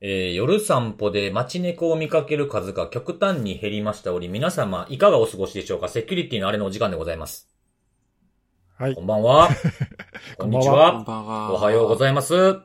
えー夜散歩で街猫を見かける数が極端に減りましたおり、皆様いかがお過ごしでしょうか？セキュリティのあれのお時間でございます。はいこ。んばんは。こんにちこんこんは。ばんは。おはようございます。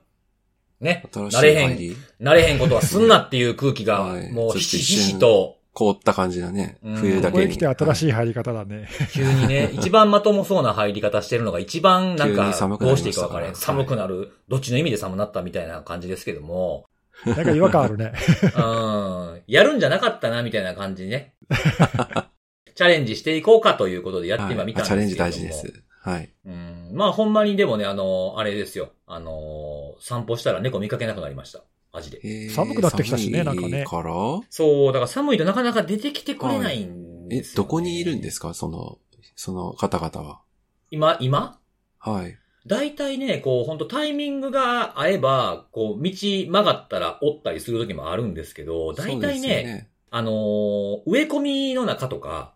ね？新し慣れへん、慣れへんことはすんなっていう空気がは、いもうひしひ一瞬しと、凍った感じだね。うん冬だけに。ここへ来て新しい。い入り方だね。急にね、一番まともそうな入り方してるのが一番なん急かどうしていいか分からへん。はい寒くなる。どっちの意味で寒なったみたいな感じですけども。なんか違和感あるね。うん。やるんじゃなかったな、みたいな感じにね。チャレンジしていこうかということでやってはみたんですけチャレンジ。大事です。はい。うん。まあほんまにでもね、あの、あれですよ。あの、散歩したら猫見かけなくなりました。マジで。えー寒くなってきたしねなんかねからそう、だから寒いとなかなか出てきてくれないんえで、すよ、ねどこにいるんですか？その、その方々は。今、今？はい。大体ね、こう、本当タイミングが合えば、こう、道曲がったら折ったりする時もあるんですけど、大体そうですよね、あのー植え込みの中とか、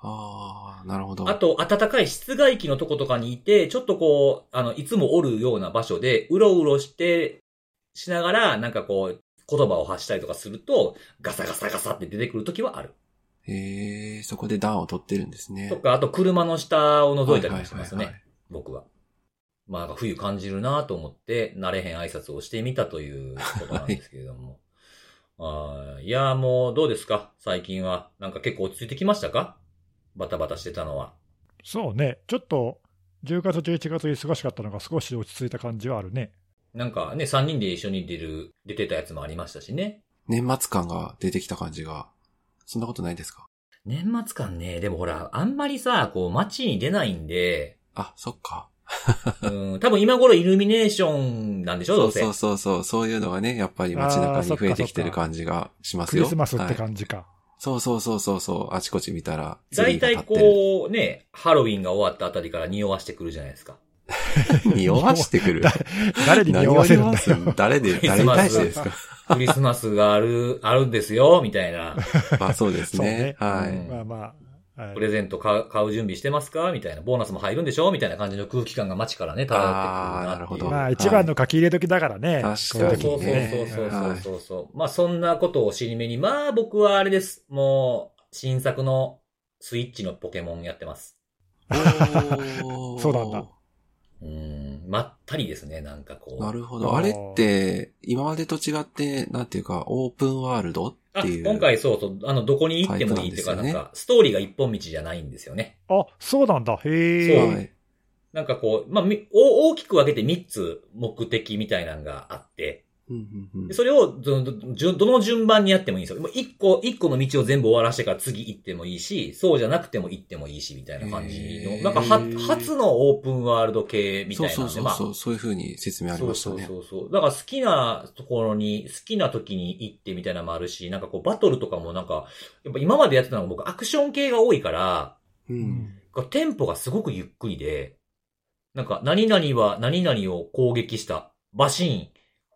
ああ、なるほど。あと、暖かい室外機のとことかにいて、ちょっとこう、あの、いつもおるような場所で、うろうろして、しながら、なんかこう、言葉を発したりとかすると、ガサガサガサって出てくるときはある。えー、そこで暖を取ってるんですね。とか、あと車の下を覗いたりもしますね。僕は。まあ、なんか冬感じるなと思って、慣れへん挨拶をしてみたということなんですけれども。あーいや、もうどうですか？最近は。なんか結構落ち着いてきましたか？バタバタしてたのは。そうね。ちょっと、10月、11月忙しかったのが少し落ち着いた感じはあるね。なんかね、3人で一緒に出る、出てたやつもありましたしね。年末感が出てきた感じが。そんなことないですか？年末感ね、でもほら、あんまりさ、こう街に出ないんで、あ、そっか。うん、多分今頃イルミネーションなんでしょ？どせ。そううそうそうそう。そういうのがね、やっぱり街中に増えてきてる感じがしますよ。クリスマスってはい感じか。そうそうそうそうそう。あちこち見たら、大体。こうね、ハロウィンが終わったあたりから匂わしてくるじゃないですか。匂わしてくる？誰に匂わせるんだよ。誰で、誰に対してですか？クリスマスがある、あるんですよ、みたいな。まあそうですね。そうねはい。うんまあまあ。はいプレゼント買う買う準備してますか？みたいな。ボーナスも入るんでしょ？みたいな感じの空気感が街からね、漂ってくるなっていう。あーなるほどまあ一番の書き入れ時だからね。確かにそうそうそうねそうそうはいそうそう。まあそんなことを尻目に、まあ僕はあれです。もう、新作のスイッチのポケモンやってます。そうなんだ。うん、まったりですね、なんかこう。なるほど。あれって、今までと違って、なんていうか、オープンワールドあっていう。今回そうそう、あの、どこに行ってもいいっていうか、なんか、ストーリーが一本道じゃないんですよね。あ、そうなんだ。へそうえ。はい。なんかこう、まあ、みお大きく分けて3つ目的みたいなのがあって、それをどどの順番にやってもいいんですよ。もう1個、一個の道を全部終わらしてから次行ってもいいし、そうじゃなくても行ってもいいし、みたいな感じの、なんかは、初のオープンワールド系みたそういなんで、まあそうそうそう、そういう風に説明ありそうそうましたね。そうそう。だから好きなところに、好きな時に行ってみたいなのもあるし、なんかこうバトルとかもなんか、やっぱ今までやってたのが僕アクション系が多いから、う。うんテンポがすごくゆっくりで、なんか何々は何々を攻撃した。バシーン。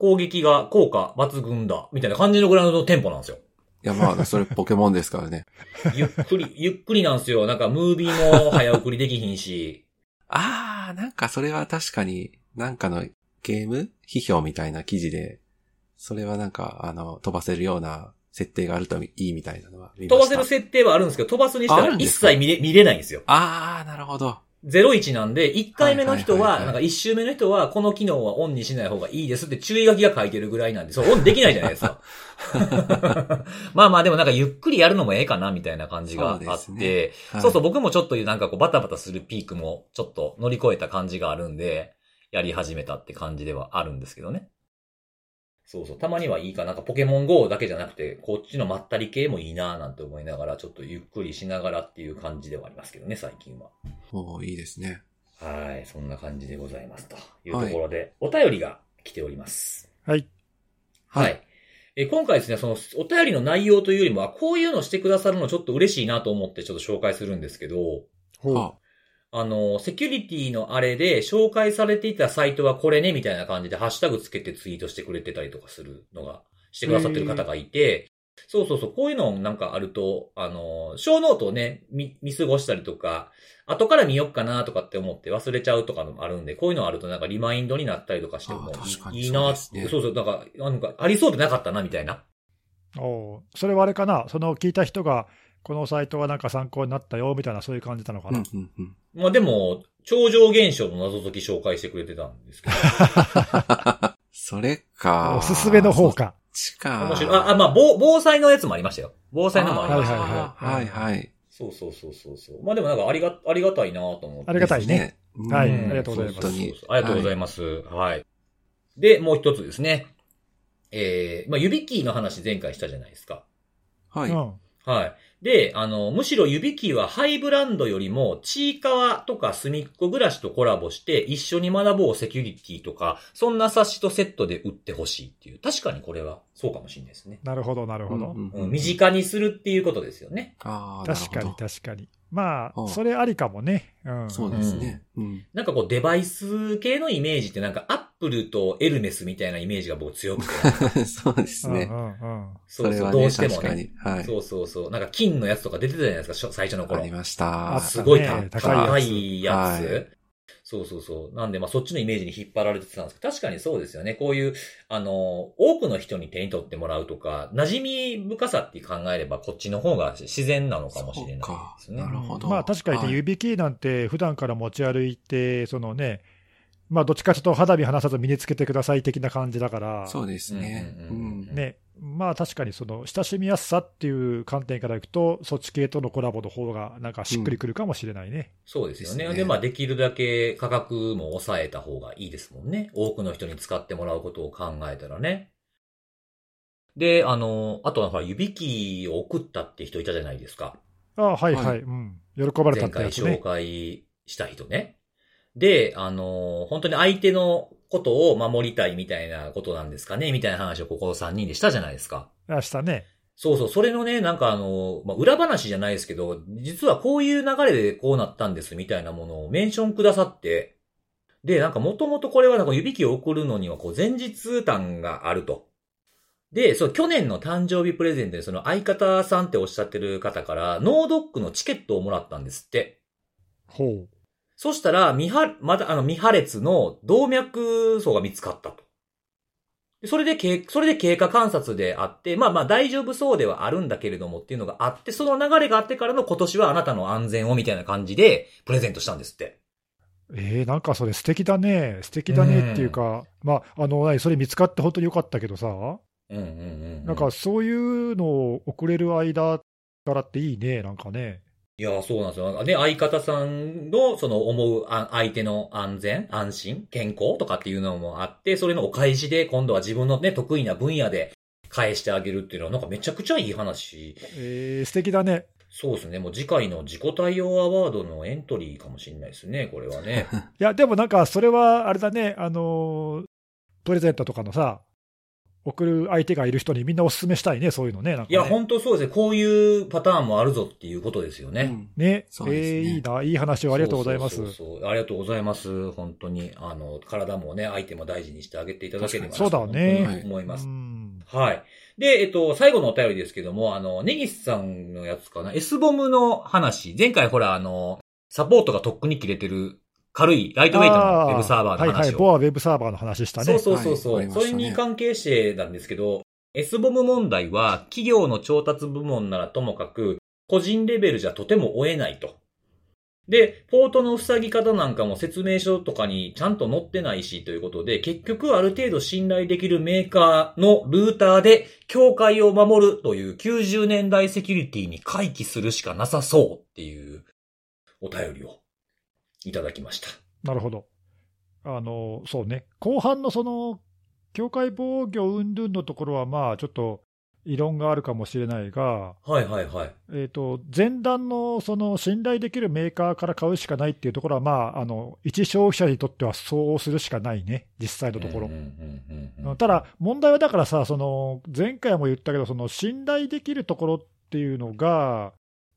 攻撃が効果抜群だ。みたいな感じのグラウンドのテンポなんですよ。いや、まあ、それポケモンですからね。ゆっくり、ゆっくりなんですよ。なんかムービーも早送りできひんし。あー、なんかそれは確かに、なんかのゲーム批評みたいな記事で、それはなんか、あの、飛ばせるような設定があるといいみたいなのは。飛ばせる設定はあるんですけど、飛ばすにしたら一切見れ、見れないんですよ。あー、なるほど。01なんで、1回目の人は、なんか1周目の人は、この機能はオンにしない方がいいですって注意書きが書いてるぐらいなんで、そう、オンできないじゃないですか。まあまあ、でもなんかゆっくりやるのもええかな、みたいな感じがあって、そうねはいそうそう、僕もちょっとなんかこうバタバタするピークもちょっと乗り越えた感じがあるんで、やり始めたって感じではあるんですけどね。そうそう、たまにはいいかなんかポケモン GO だけじゃなくて、こっちのまったり系もいいなぁなんて思いながら、ちょっとゆっくりしながらっていう感じではありますけどね、最近は。もういいですね。はい、そんな感じでございます。というところで、お便りが来ております。はい。はい。はいえ今回ですね、そのお便りの内容というよりも、あこういうのしてくださるのちょっと嬉しいなと思ってちょっと紹介するんですけど、ほう。ああの、セキュリティのあれで紹介されていたサイトはこれね、みたいな感じでハッシュタグつけてツイートしてくれてたりとかするのが、してくださってる方がいて、そうそうそう、こういうのなんかあると、あの、ショーノートをね、見、見過ごしたりとか、後から見よっかなとかって思って忘れちゃうとかのもあるんで、こういうのあるとなんかリマインドになったりとかしてもいいいなって、そうそうそう、なんか、なんかありそうでなかったなみたいな。おうそれはあれかな、その聞いた人が、このサイトはなんか参考になったよみたいな、そういう感じなのかな。うんうんうん。まあでも、超常現象の謎解き紹介してくれてたんですけど。それか。おすすめの方か。ちか。面白い。あ、あまあ、防防災のやつもありましたよ。防災のもありました。はいはいはいはいはい。そうそうそうそうそう。まあでもなんかありが、ありがたいなと思って。ありがたいね。はいありがとうございます本当にそうそうありがとうございます。はい。で、もう一つですね。えー、まあ、指キーの話前回したじゃないですか。はい。うんはい。で、あの、むしろ指キーはハイブランドよりも、ちいかわとかすみっこ暮らしとコラボして、一緒に学ぼうセキュリティとか、そんな冊子とセットで売ってほしいっていう。確かにこれはそうかもしれないですね。なるほど、なるほど。うんうん、身近にするっていうことですよね。ああ、確かに確かに。まあ、うんそれありかもね。うん。どそうですね。うん。なんかこうデバイス系のイメージってなんかアップルとエルメスみたいなイメージが僕強くて。そうですね。うんうんうん。そうそう、れはね、どうしてもね。確かに。はい。そうそうそう。なんか金のやつとか出てたじゃないですか、最初の頃あり。ました。あすごいね高いやつ。はいそうそうそう。なんで、まあそっちのイメージに引っ張られてたんですけど、確かにそうですよね。こういう、あの、多くの人に手に取ってもらうとか、馴染み深さって考えれば、こっちの方が自然なのかもしれないですね。なるほど。まあ確かにね、はい。指キーなんて普段から持ち歩いて、そのね、まあどっちかというと肌身離さず身につけてください的な感じだから、そうですね。ううんんうん。うん。ね、まあ確かにその親しみやすさっていう観点からいくと、そっち系とのコラボの方がなんかしっくりくるかもしれないね。そうですよね。でねまあできるだけ価格も抑えた方がいいですもんね。多くの人に使ってもらうことを考えたらね。で、あの、あとはほら、指キーを送ったって人いたじゃないですか。ああはいはい、はいうん。喜ばれた前回紹ってやつね。介した人ね。で、あの、本当に相手のことを守りたいみたいなことなんですかね？みたいな話をここ3人でしたじゃないですか。あしたね。そうそう、それのね、なんかあの、まあ、裏話じゃないですけど、実はこういう流れでこうなったんですみたいなものをメンションくださって、で、なんかもともとこれはなんか指揮を送るのにはこう前日談があると。で、そう、去年の誕生日プレゼントでその相方さんっておっしゃってる方から、ノードックのチケットをもらったんですって。ほう。そしたら、未破、まだ、あの、未破裂の動脈層が見つかったと。でそれで経、それで経過観察であって、まあまあ大丈夫そうではあるんだけれどもっていうのがあって、その流れがあってからの今年はあなたの安全をみたいな感じでプレゼントしたんですって。えー、なんかそれ素敵だね。素敵だねっていうか、まあ、あの、何それ見つかって本当によかったけどさ、うんうんうん、うん。なんかそういうのを送れる間からっていいね、なんかね。いや、そうなんですよ。ね、相方さんの、その思うあ相手の安全、安心、健康とかっていうのもあって、それのお返しで、今度は自分のね、得意な分野で返してあげるっていうのは、なんかめちゃくちゃいい話。えー、素敵だね。そうですね。もう次回の自己対応アワードのエントリーかもしれないですね、これはね。いや、でもなんかそれはあれだね、あのープレゼントとかのさ、送る相手がいる人にみんなお勧めしたいね、そういうのね。なんかねいや、本当そうですね。こういうパターンもあるぞっていうことですよね。うんね、そうですねえーいいな、いい話をありがとうございます。そうそうそうそうありがとうございます。本当に。あの、体もね、相手も大事にしてあげていただければなそうだね思いますう。んはい。で、えっと、最後のお便りですけども、あの、ネギスさんのやつかな、S ボムの話。前回ほら、あの、サポートがとっくに切れてる、軽い、ライトウェイトのウェブサーバーの話を。はいはい、ボアウェブサーバーの話したね。そうそうそうそう、はいねそれに関係してなんですけど、S ボム問題は企業の調達部門ならともかく、個人レベルじゃとても追えないと。で、ポートの塞ぎ方なんかも説明書とかにちゃんと載ってないしということで、結局ある程度信頼できるメーカーのルーターで境界を守るという90年代セキュリティに回帰するしかなさそうっていうお便りをいただきました。なるほど。あの、そうね。後半のその、境界防御云々のところは、まあ、ちょっと、異論があるかもしれないが、はいはいはい。えっ、と、前段の、その、信頼できるメーカーから買うしかないっていうところは、まあ、あの、一消費者にとってはそうするしかないね。実際のところうん。うんうんうんただ、問題はだからさ、その前回も言ったけど、その信頼できるところっていうのが、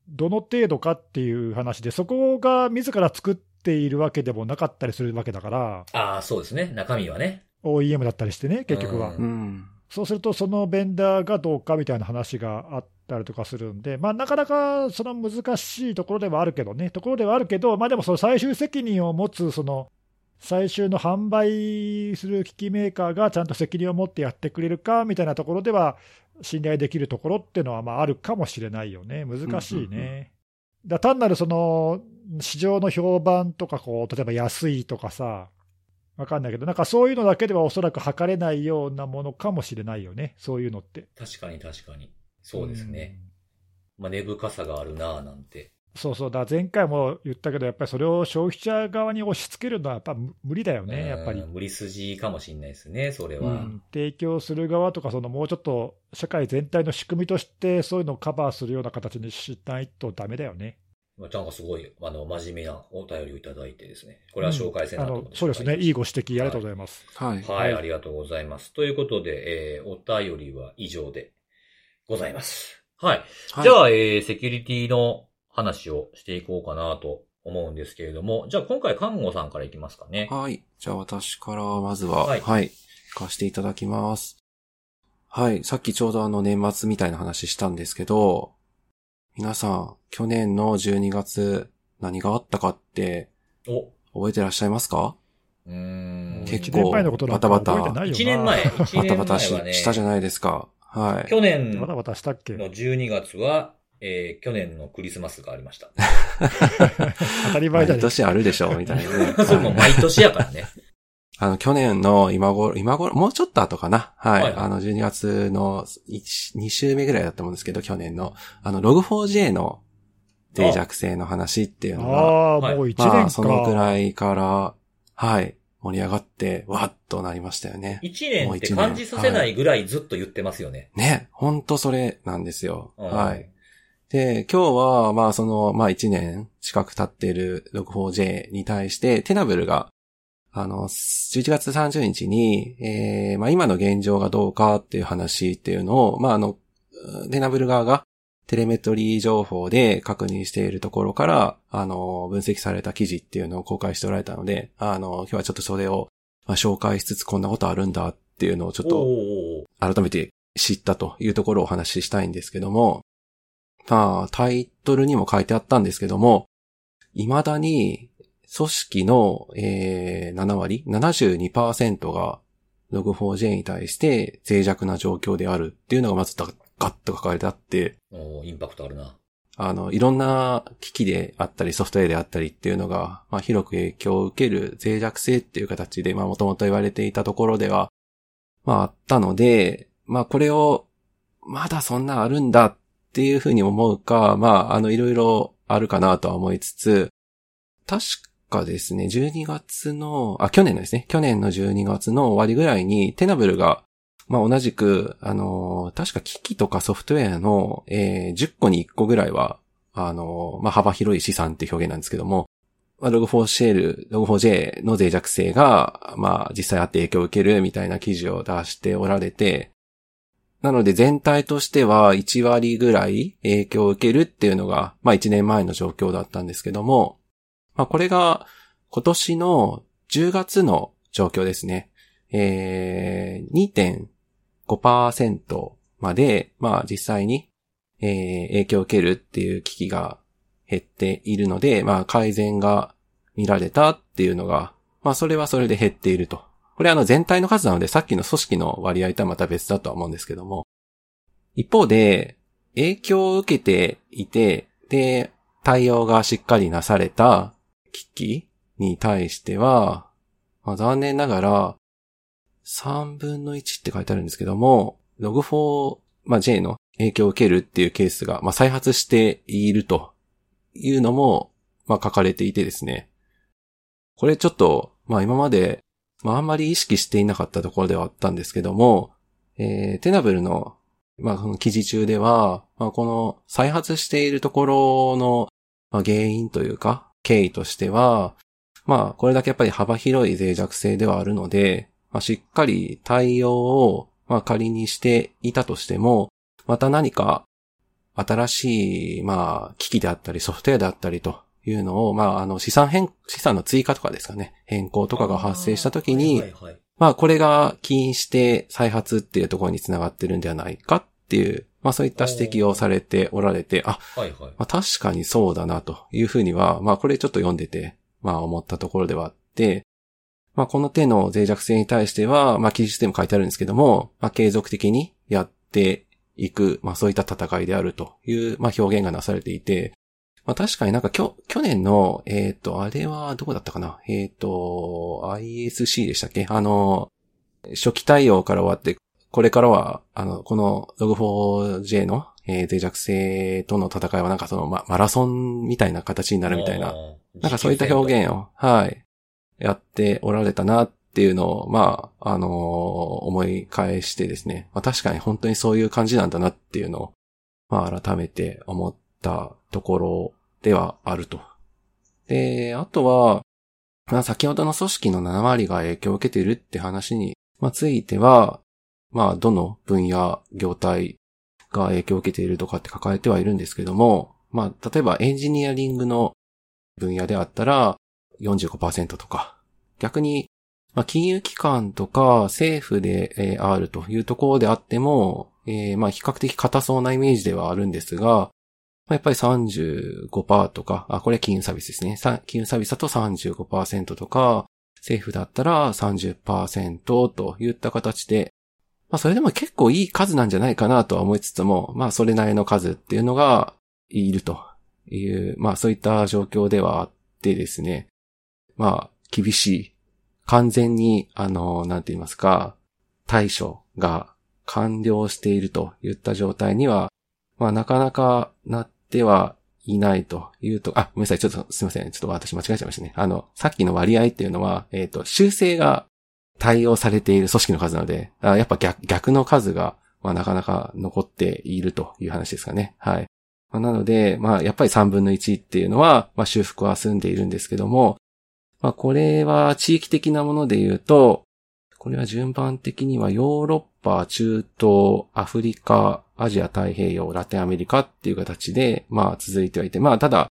どの程度かっていう話で、そこが自ら作っているわけでもなかったりするわけだから、ああ、そうですね。中身はね。OEM だったりしてね、結局は。ううん。そうすると、そのベンダーがどうかみたいな話があったりとかするんで、まあ、なかなかその難しいところではあるけどね、ところではあるけど、まあ、でもその最終責任を持つ、その最終の販売する機器メーカーがちゃんと責任を持ってやってくれるかみたいなところでは、信頼できるところっていうのはまああるかもしれないよね、難しいね。だ単なるその市場の評判とかこう、例えば安いとかさ、わかんないけど、なんかそういうのだけではおそらく測れないようなものかもしれないよね、そういうのって。確かに確かに。そうですね。まあ、根深さがあるなぁなんて。そうそう、だ前回も言ったけど、やっぱりそれを消費者側に押し付けるのはやっぱ無理だよね、やっぱりうん。無理筋かもしれないですね、それは。うん、提供する側とか、そのもうちょっと社会全体の仕組みとして、そういうのをカバーするような形にしないとダメだよね。まあ、なんかすごい、あの、真面目なお便りをいただいてですね。これは紹介せなと思ってのそうですね、いいごご指摘、ありがとうございます。はい。はい、ありがとうございます。ということで、えー、お便りは以上でございます。はい。はいじゃあ、えー、セキュリティの話をしていこうかなと思うんですけれども、じゃあ今回、看護さんからいきますかね。はい。じゃあ私からまずは、ははいい。行かせていただきます。はい。さっきちょうどあの年末みたいな話したんですけど、皆さん、去年の12月何があったかってお、覚えてらっしゃいますか？うーん。結1年前のことなんかバタバタ覚えてないよな。1年前、1バ年前タバタしはね、したじゃないですか。はい。去年のバタバタしたっけ？12月は、えー、去年のクリスマスがありました。当たり前じゃね毎年あるでしょ、みたいなね。それも毎年やからね。あの、去年の今頃、今頃、もうちょっと後かな。はい。はいあの、12月の2週目ぐらいだったと思うんですけど、去年の、あの、Log4j の脆弱性の話っていうのが、ああ、はいもう1年か。まあ、そのくらいから、はい、盛り上がって、わーっとなりましたよね。1年って感じさせないぐらいずっと言ってますよね。ね、ほんとそれなんですよ。うんはい。。で、今日は、まあ、その、まあ、1年近く経っている Log4j に対して、テナブルが、あの、11月30日に、えー、まあ、今の現状がどうかっていう話っていうのを、まあ、あの、テナブル側がテレメトリー情報で確認しているところから、あの、分析された記事っていうのを公開しておられたので、あの、今日はちょっとそれを、まあ、紹介しつつこんなことあるんだっていうのをちょっと改めて知ったというところをお話ししたいんですけども、まあ、タイトルにも書いてあったんですけども、未だに組織の、えー7割、72%が Log4j に対して脆弱な状況であるっていうのがまずガッと書かれてあって、おーインパクトあるな。あの、いろんな機器であったりソフトウェアであったりっていうのが、まあ、広く影響を受ける脆弱性っていう形で、まあ、もともと言われていたところでは、まあ、あったので、まあ、これを、まだそんなあるんだっていうふうに思うか、まあ、あの、いろいろあるかなとは思いつつ、確かですね、12月の、あ、去年のですね、去年の12月の終わりぐらいに、テナブルが、まあ同じく、あの確か機器とかソフトウェアの、えー10個に1個ぐらいは、あのまあ幅広い資産って表現なんですけども、まあ、Log4Shell、Log4j の脆弱性が、まあ実際あって影響を受けるみたいな記事を出しておられて、なので全体としては1割ぐらい影響を受けるっていうのが、まあ1年前の状況だったんですけども、まあこれが今年の10月の状況ですね。えー、2.5%まで、まあ実際に、えー影響を受けるっていう危機が減っているので、まあ改善が見られたっていうのが、まあそれはそれで減っていると。これあの全体の数なのでさっきの組織の割合とはまた別だとは思うんですけども。一方で、影響を受けていて、で、対応がしっかりなされた機器に対しては、まあ、残念ながら、3分の1って書いてあるんですけども、Log4、まあ、J の影響を受けるっていうケースが、まあ、再発しているというのも、まあ、書かれていてですね。これちょっと、まあ、今まで、まあ、あんまり意識していなかったところではあったんですけども、えー、テナブルの、まあ、この記事中では、まあ、この再発しているところの、まあ、原因というか、経緯としては、まあ、これだけやっぱり幅広い脆弱性ではあるので、まあ、しっかり対応を、まあ、仮にしていたとしても、また何か新しい、まあ、機器であったりソフトウェアであったりというのを、まあ、あの、資産変、資産の追加とかですかね、変更とかが発生したときに、はいはいはいまあこれが起因して再発っていうところにつながってるんではないかっていう、まあそういった指摘をされておられて、あ、はいはい。まあ確かにそうだなというふうには、まあこれちょっと読んでて、まあ思ったところではあって、まあこの手の脆弱性に対しては、まあ記述でも書いてあるんですけども、まあ継続的にやっていく、まあそういった戦いであるという、まあ表現がなされていて、まあ確かになんかきょ去年の、えっ、と、あれはどこだったかな？えっ、と、ISC でしたっけ？あの、初期対応から終わって、これからは、あの、この Log4j の、えー脆弱性との戦いはなんかその、ま、マラソンみたいな形になるみたいな、なんかそういった表現を、はい、やっておられたなっていうのを、まあ、あのー思い返してですね、まあ確かに本当にそういう感じなんだなっていうのを、まあ改めて思ったところではあると。で、あとは、まあ先ほどの組織の7割が影響を受けているって話に、まあついては、まあどの分野、業態が影響を受けているとかって書かれてはいるんですけども、まあ例えばエンジニアリングの分野であったら45%とか、逆に、まあ、金融機関とか政府で、あるというところであっても、えーまあ比較的硬そうなイメージではあるんですが、やっぱり35%とか、あ、これは金融サービスですね。金融サービスだと35%とか、政府だったら30%といった形で、まあそれでも結構いい数なんじゃないかなとは思いつつも、まあそれなりの数っていうのがいるという、まあそういった状況ではあってですね。まあ厳しい。完全に、あの、なんて言いますか、対処が完了しているといった状態には、まあなかなかなってはいないというと、あ、ごめんなさい、ちょっとすいません。ちょっと私間違えちゃいましたね。あの、さっきの割合っていうのは、えっ、と、修正が対応されている組織の数なので、あやっぱ逆逆の数が、まあなかなか残っているという話ですかね。はい。まあなので、まあやっぱり3分の1っていうのは、まあ修復は済んでいるんですけども、まあこれは地域的なもので言うと、これは順番的にはヨーロッパ、中東、アフリカ、アジア太平洋、ラテンアメリカっていう形で、まあ続いてはいて、まあただ、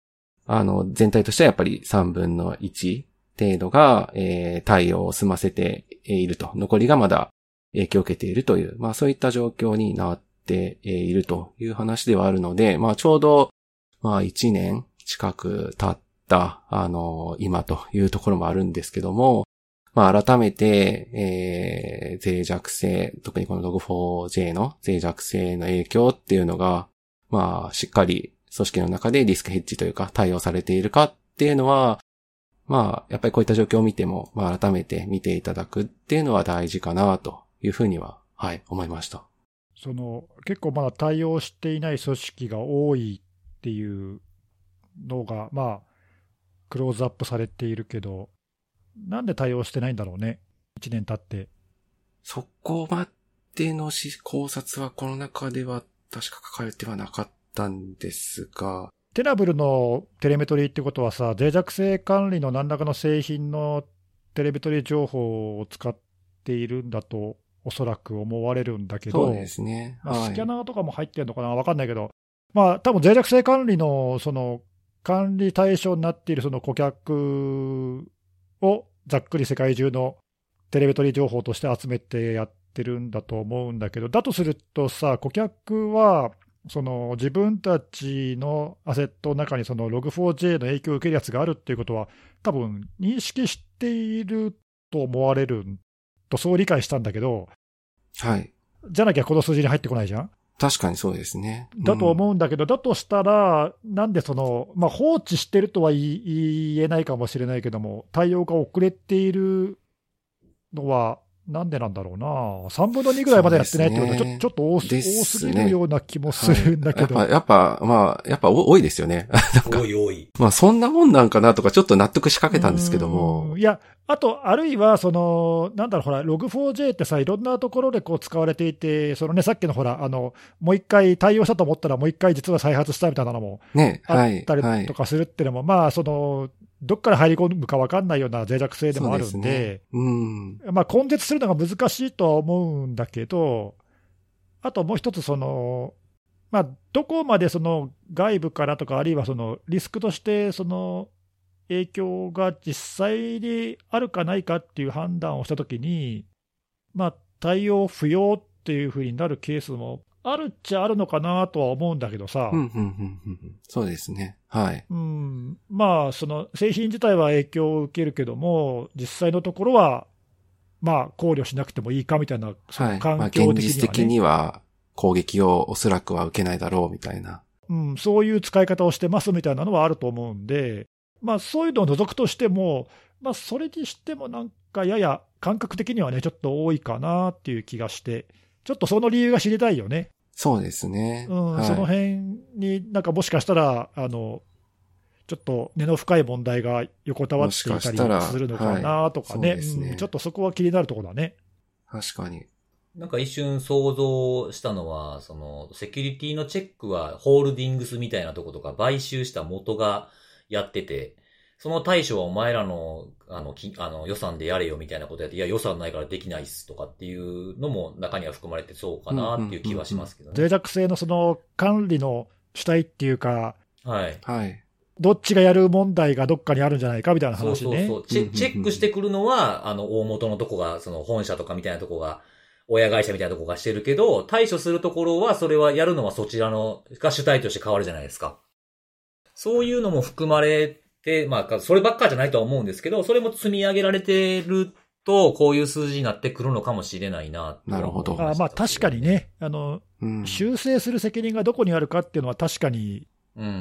あの、全体としてはやっぱり3分の1程度が、えー対応を済ませていると。残りがまだ影響を受けているという、まあそういった状況になっているという話ではあるので、まあちょうど、まあ1年近く経った、あの、今というところもあるんですけども、まあ改めて、えー、脆弱性、特にこの Log4j の脆弱性の影響っていうのが、まあしっかり組織の中でリスクヘッジというか対応されているかっていうのは、まあ、やっぱりこういった状況を見ても、まあ改めて見ていただくっていうのは大事かなというふうには、はい、思いました。その結構まだ対応していない組織が多いっていうのが、まあ、クローズアップされているけど、なんで対応してないんだろうね、1年経って。そこまでのし考察はこの中では確か書かれてはなかったんですが、テナブルのテレメトリーってことはさ、脆弱性管理の何らかの製品のテレメトリー情報を使っているんだと、おそらく思われるんだけど、そうですね。まあはい。スキャナーとかも入ってるのかな、わかんないけど、まあ多分脆弱性管理のその管理対象になっているその顧客をざっくり世界中のテレメトリー情報として集めてやってるんだと思うんだけど、だとするとさ、顧客はその自分たちのアセットの中にその Log4j の影響を受けるやつがあるっていうことは、多分認識していると思われると、そう理解したんだけど、はい。じゃなきゃこの数字に入ってこないじゃん？確かにそうですね。だとうん思うんだけど、だとしたら、なんでその、まあ、放置してるとは言えないかもしれないけども、対応が遅れているのは、なんでなんだろうな、3分の2ぐらいまでやってないってことは、ちょねちょっと多す,、ね多すぎるような気もするんだけど、はいやっぱ、やっぱ、まあ、やっぱお多いですよね。なんか多い多い。まあそんなもんなんかなとかちょっと納得しかけたんですけどうもん。いや、あと、あるいは、その、なんだろう、ほら、Log4j ってさ、いろんなところでこう使われていて、そのね、さっきのほら、あの、もう一回対応したと思ったら、もう一回実は再発したみたいなのもね、あはい。ったはいりとかするっていうのも、まあ、その、どっから入り込むか分かんないような脆弱性でもあるんそうで、すね。うん。まあ、根絶するのが難しいとは思うんだけど、あともう一つ、その、まあ、どこまでその外部からとか、あるいはそのリスクとして、その、影響が実際にあるかないかっていう判断をしたときに、まあ、対応不要っていうふうになるケースもあるっちゃあるのかなとは思うんだけどさ、うん、うん、うん、うん。そうですね。はい。うん、まあ、その製品自体は影響を受けるけども、実際のところは、まあ、考慮しなくてもいいかみたいな、そのはい。まあ、環境的には、ね現実的には攻撃をおそらくは受けないだろうみたいな。うん、そういう使い方をしてますみたいなのはあると思うんで、まあ、そういうのを除くとしても、まあ、それにしてもなんかやや感覚的にはね、ちょっと多いかなっていう気がして、ちょっとその理由が知りたいよね。そうですね。うん、はい、その辺になんかもしかしたら、あの、ちょっと根の深い問題が横たわっていたりするのかなとかね,、ちょっとそこは気になるところだね。確かに。なんか一瞬想像したのは、その、セキュリティのチェックはホールディングスみたいなとことか買収した元がやってて、その対処はお前らの、あの、きあの予算でやれよみたいなことやって、いや予算ないからできないっすとかっていうのも中には含まれてそうかなっていう気はしますけどね。脆弱性のその管理の主体っていうか、はい。はい。どっちがやる問題がどっかにあるんじゃないかみたいなそう話ね。そうそう。チうんうんうんェチェックしてくるのは、あの、大元のとこが、その本社とかみたいなとこが、親会社みたいなとこがしてるけど、対処するところは、それはやるのはそちらの、が主体として変わるじゃないですか。そういうのも含まれて、まあ、そればっかじゃないとは思うんですけど、それも積み上げられてると、こういう数字になってくるのかもしれないなとなるほどあまあ確かに。ね、あの、うん。修正する責任がどこにあるかっていうのは確かに、う。うん、うん、う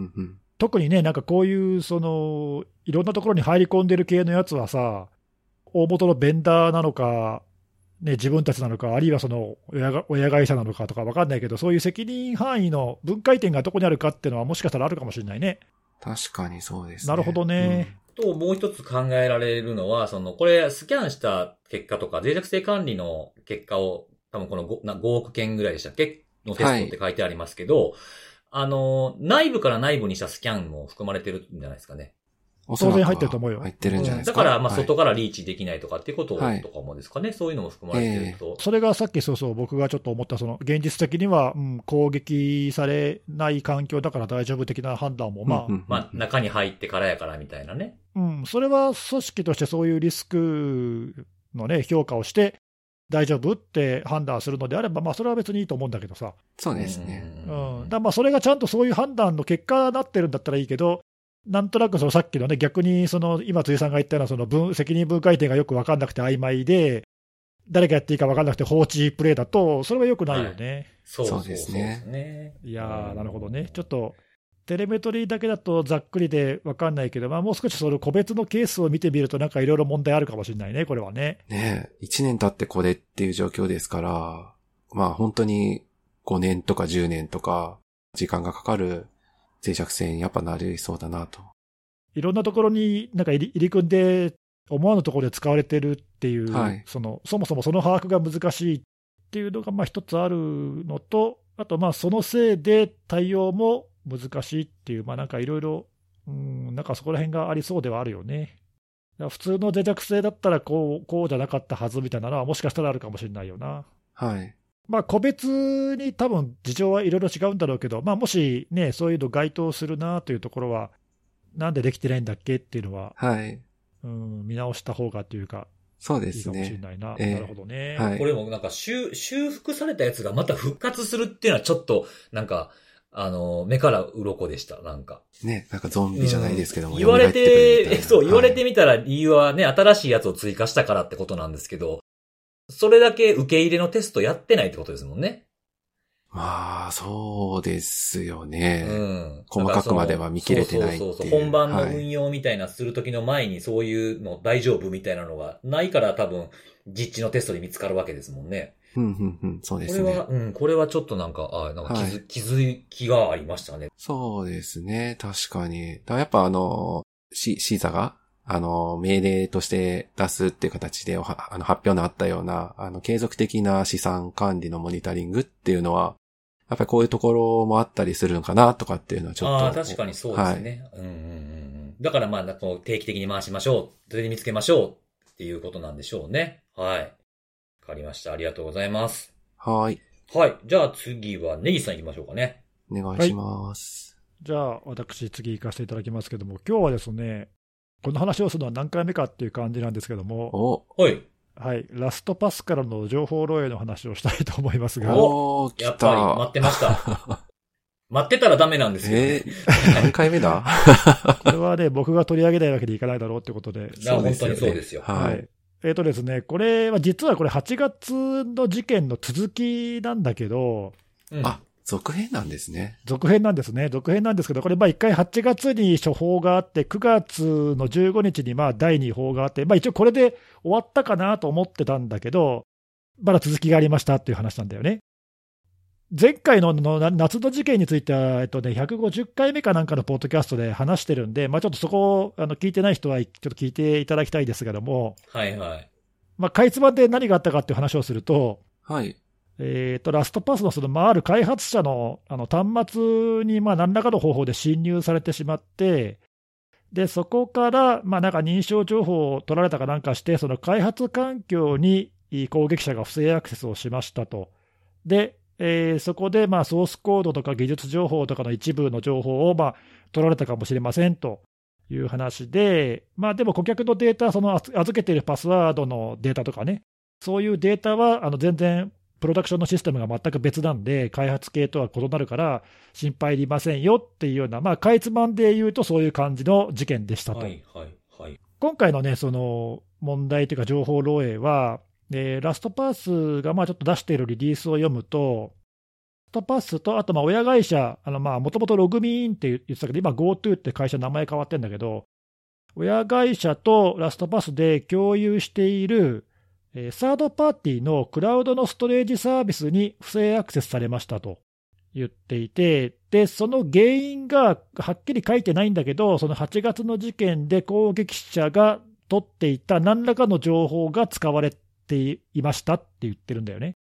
ん、うん。特にね、なんかこういう、その、いろんなところに入り込んでる系のやつはさ、大元のベンダーなのか、ね、自分たちなのか、あるいはその親が親会社なのかとか分かんないけど、そういう責任範囲の分解点がどこにあるかっていうのは、もしかしたらあるかもしれないね。確かにそうですね。なるほどね。と、もう一つ考えられるのは、その、これ、スキャンした結果とか、脆弱性管理の結果を、多分この 5, な5億件ぐらいでしたっけ？のテストって書いてありますけど、あの、内部から内部にしたスキャンも含まれてるんじゃないですかね。当然入ってると思うよ入ってるんじゃないですか。だから、まあ、はい外からリーチできないとかっていうことはいとかもですかね。そういうのも含まれてると。それがさっきそうそう、僕がちょっと思った、その現実的には、うん、攻撃されない環境だから大丈夫的な判断も、まあ、うんうんまあ、中に入ってからやからみたいなね。うん、それは組織としてそういうリスクのね、評価をして、大丈夫って判断するのであれば、まあ、それは別にいいと思うんだけどさ、そうですね。うん、だからまあそれがちゃんとそういう判断の結果になってるんだったらいいけど、なんとなくそのさっきのね、逆にその今、辻さんが言ったようなその分責任分解点がよく分かんなくて曖昧で、誰がやっていいか分かんなくて放置プレイだと、それはよくないよね。そうそうそうですねね。い、やー、なるほどね、ちょっとテレメトリーだけだとざっくりで分かんないけど、まあ、もう少しその個別のケースを見てみると、なんかいろいろ問題あるかもしれないね、これはね。ねえ、一年経ってこれっていう状況ですから、まあ本当に5年とか10年とか時間がかかる脆弱性にやっぱなりそうだなと。いろんなところになんか入り入り組んで、思わぬところで使われてるっていう、はいそのそもそもその把握が難しいっていうのがまあ一つあるのと、あとまあそのせいで対応も難しいっていう、まあなんかいろいろ、うん、なんかそこら辺がありそうではあるよね。普通の脆弱性だったらこうこうじゃなかったはずみたいなのは、もしかしたらあるかもしれないよな。はい。まあ、個別に多分事情はいろいろ違うんだろうけど、まあ、もしね、そういうの該当するなというところは、なんでできてないんだっけっていうのは、はい。うん、見直した方がというか、そうですいいかもしれね。ないな。ええなるほどね。はいこれもなんか修、修復されたやつがまた復活するっていうのはちょっと、なんか、あの、目から鱗でした、なんか。ね、なんかゾンビじゃないですけども、うん言われてて、なそう、言われはいてみたら理由はね、新しいやつを追加したからってことなんですけど、それだけ受け入れのテストやってないってことですもんね。まあ、そうですようね。ん。細かくまでは見切れてないそうそうそう。本番のはい運用みたいなする時の前にそういうの大丈夫みたいなのがないから多分、実地のテストで見つかるわけですもんね。うん、うん、うん、そうですねこれは、。うん、これはちょっとなんか、あなんか気づ、はい気づきがありましたね。そうですね。確かに。だやっぱあの、シシーザが、あの、命令として出すっていう形であの発表のあったような、あの、継続的な資産管理のモニタリングっていうのは、やっぱりこういうところもあったりするのかなとかっていうのはちょっと。ああ、確かにそうですね。うんうんうんうん。だからまあ、こう定期的に回しましょう。それで見つけましょうっていうことなんでしょうね。はい。わかりました。ありがとうございます。はい。はい。じゃあ次はネギさん行きましょうかね。お願いします。じゃあ、私、次行かせていただきますけども、今日はですね、この話をするのは何回目かっていう感じなんですけども、お、はい。はい、ラストパスからの情報漏洩の話をしたいと思いますが、おやっぱり待たっ。てました。待ってたらダメなんですよ。えー、何回目だ？これはね、僕が取り上げないわけにいかないだろうってことで、いや本当にそうですよ。ははいい。えっ、とですね、これは実はこれ8月の事件の続きなんだけど、うんあ、続編なんですね。続編なんですね。続編なんですけど、これまあ1回8月に処方があって、9月の15日にまあ第2報があって、まあ一応これで終わったかなと思ってたんだけど、まだ続きがありましたっていう話なんだよね。前回ののな夏の事件については、えっとね、150回目かなんかのポッドキャストで話してるんで、まあ、ちょっとそこをあの聞いてない人は、ちょっと聞いていただきたいですけども、はいはい。まあ、かいつまんで何があったかっていう話をすると、はい。えーとラストパスのその、まあ、ある開発者のあの端末にまあ何らかの方法で侵入されてしまって、でそこからまあなんか認証情報を取られたかなんかして、その開発環境に攻撃者が不正アクセスをしましたと。で、えーそこでまあソースコードとか技術情報とかの一部の情報をまあ取られたかもしれませんという話で、まあ、でも顧客のデータ、その預けているパスワードのデータとかね、そういうデータはあの全然プロダクションのシステムが全く別なんで、開発系とは異なるから、心配いりませんよっていうような、まあ、かいつまんで言うと、そういう感じの事件でしたと。はいはいはい。今回のね、その問題というか、情報漏洩は、えーラストパースがまあちょっと出しているリリースを読むと、ラストパースと、あとまあ親会社、もともとログミーンって言ってたけど、今 GoTo って会社名前変わってるんだけど、親会社とラストパスで共有している、えーサードパーティーのクラウドのストレージサービスに不正アクセスされましたと言っていて、で、その原因がはっきり書いてないんだけど、その8月の事件で攻撃者が取っていた何らかの情報が使われていましたって言ってるんだよね。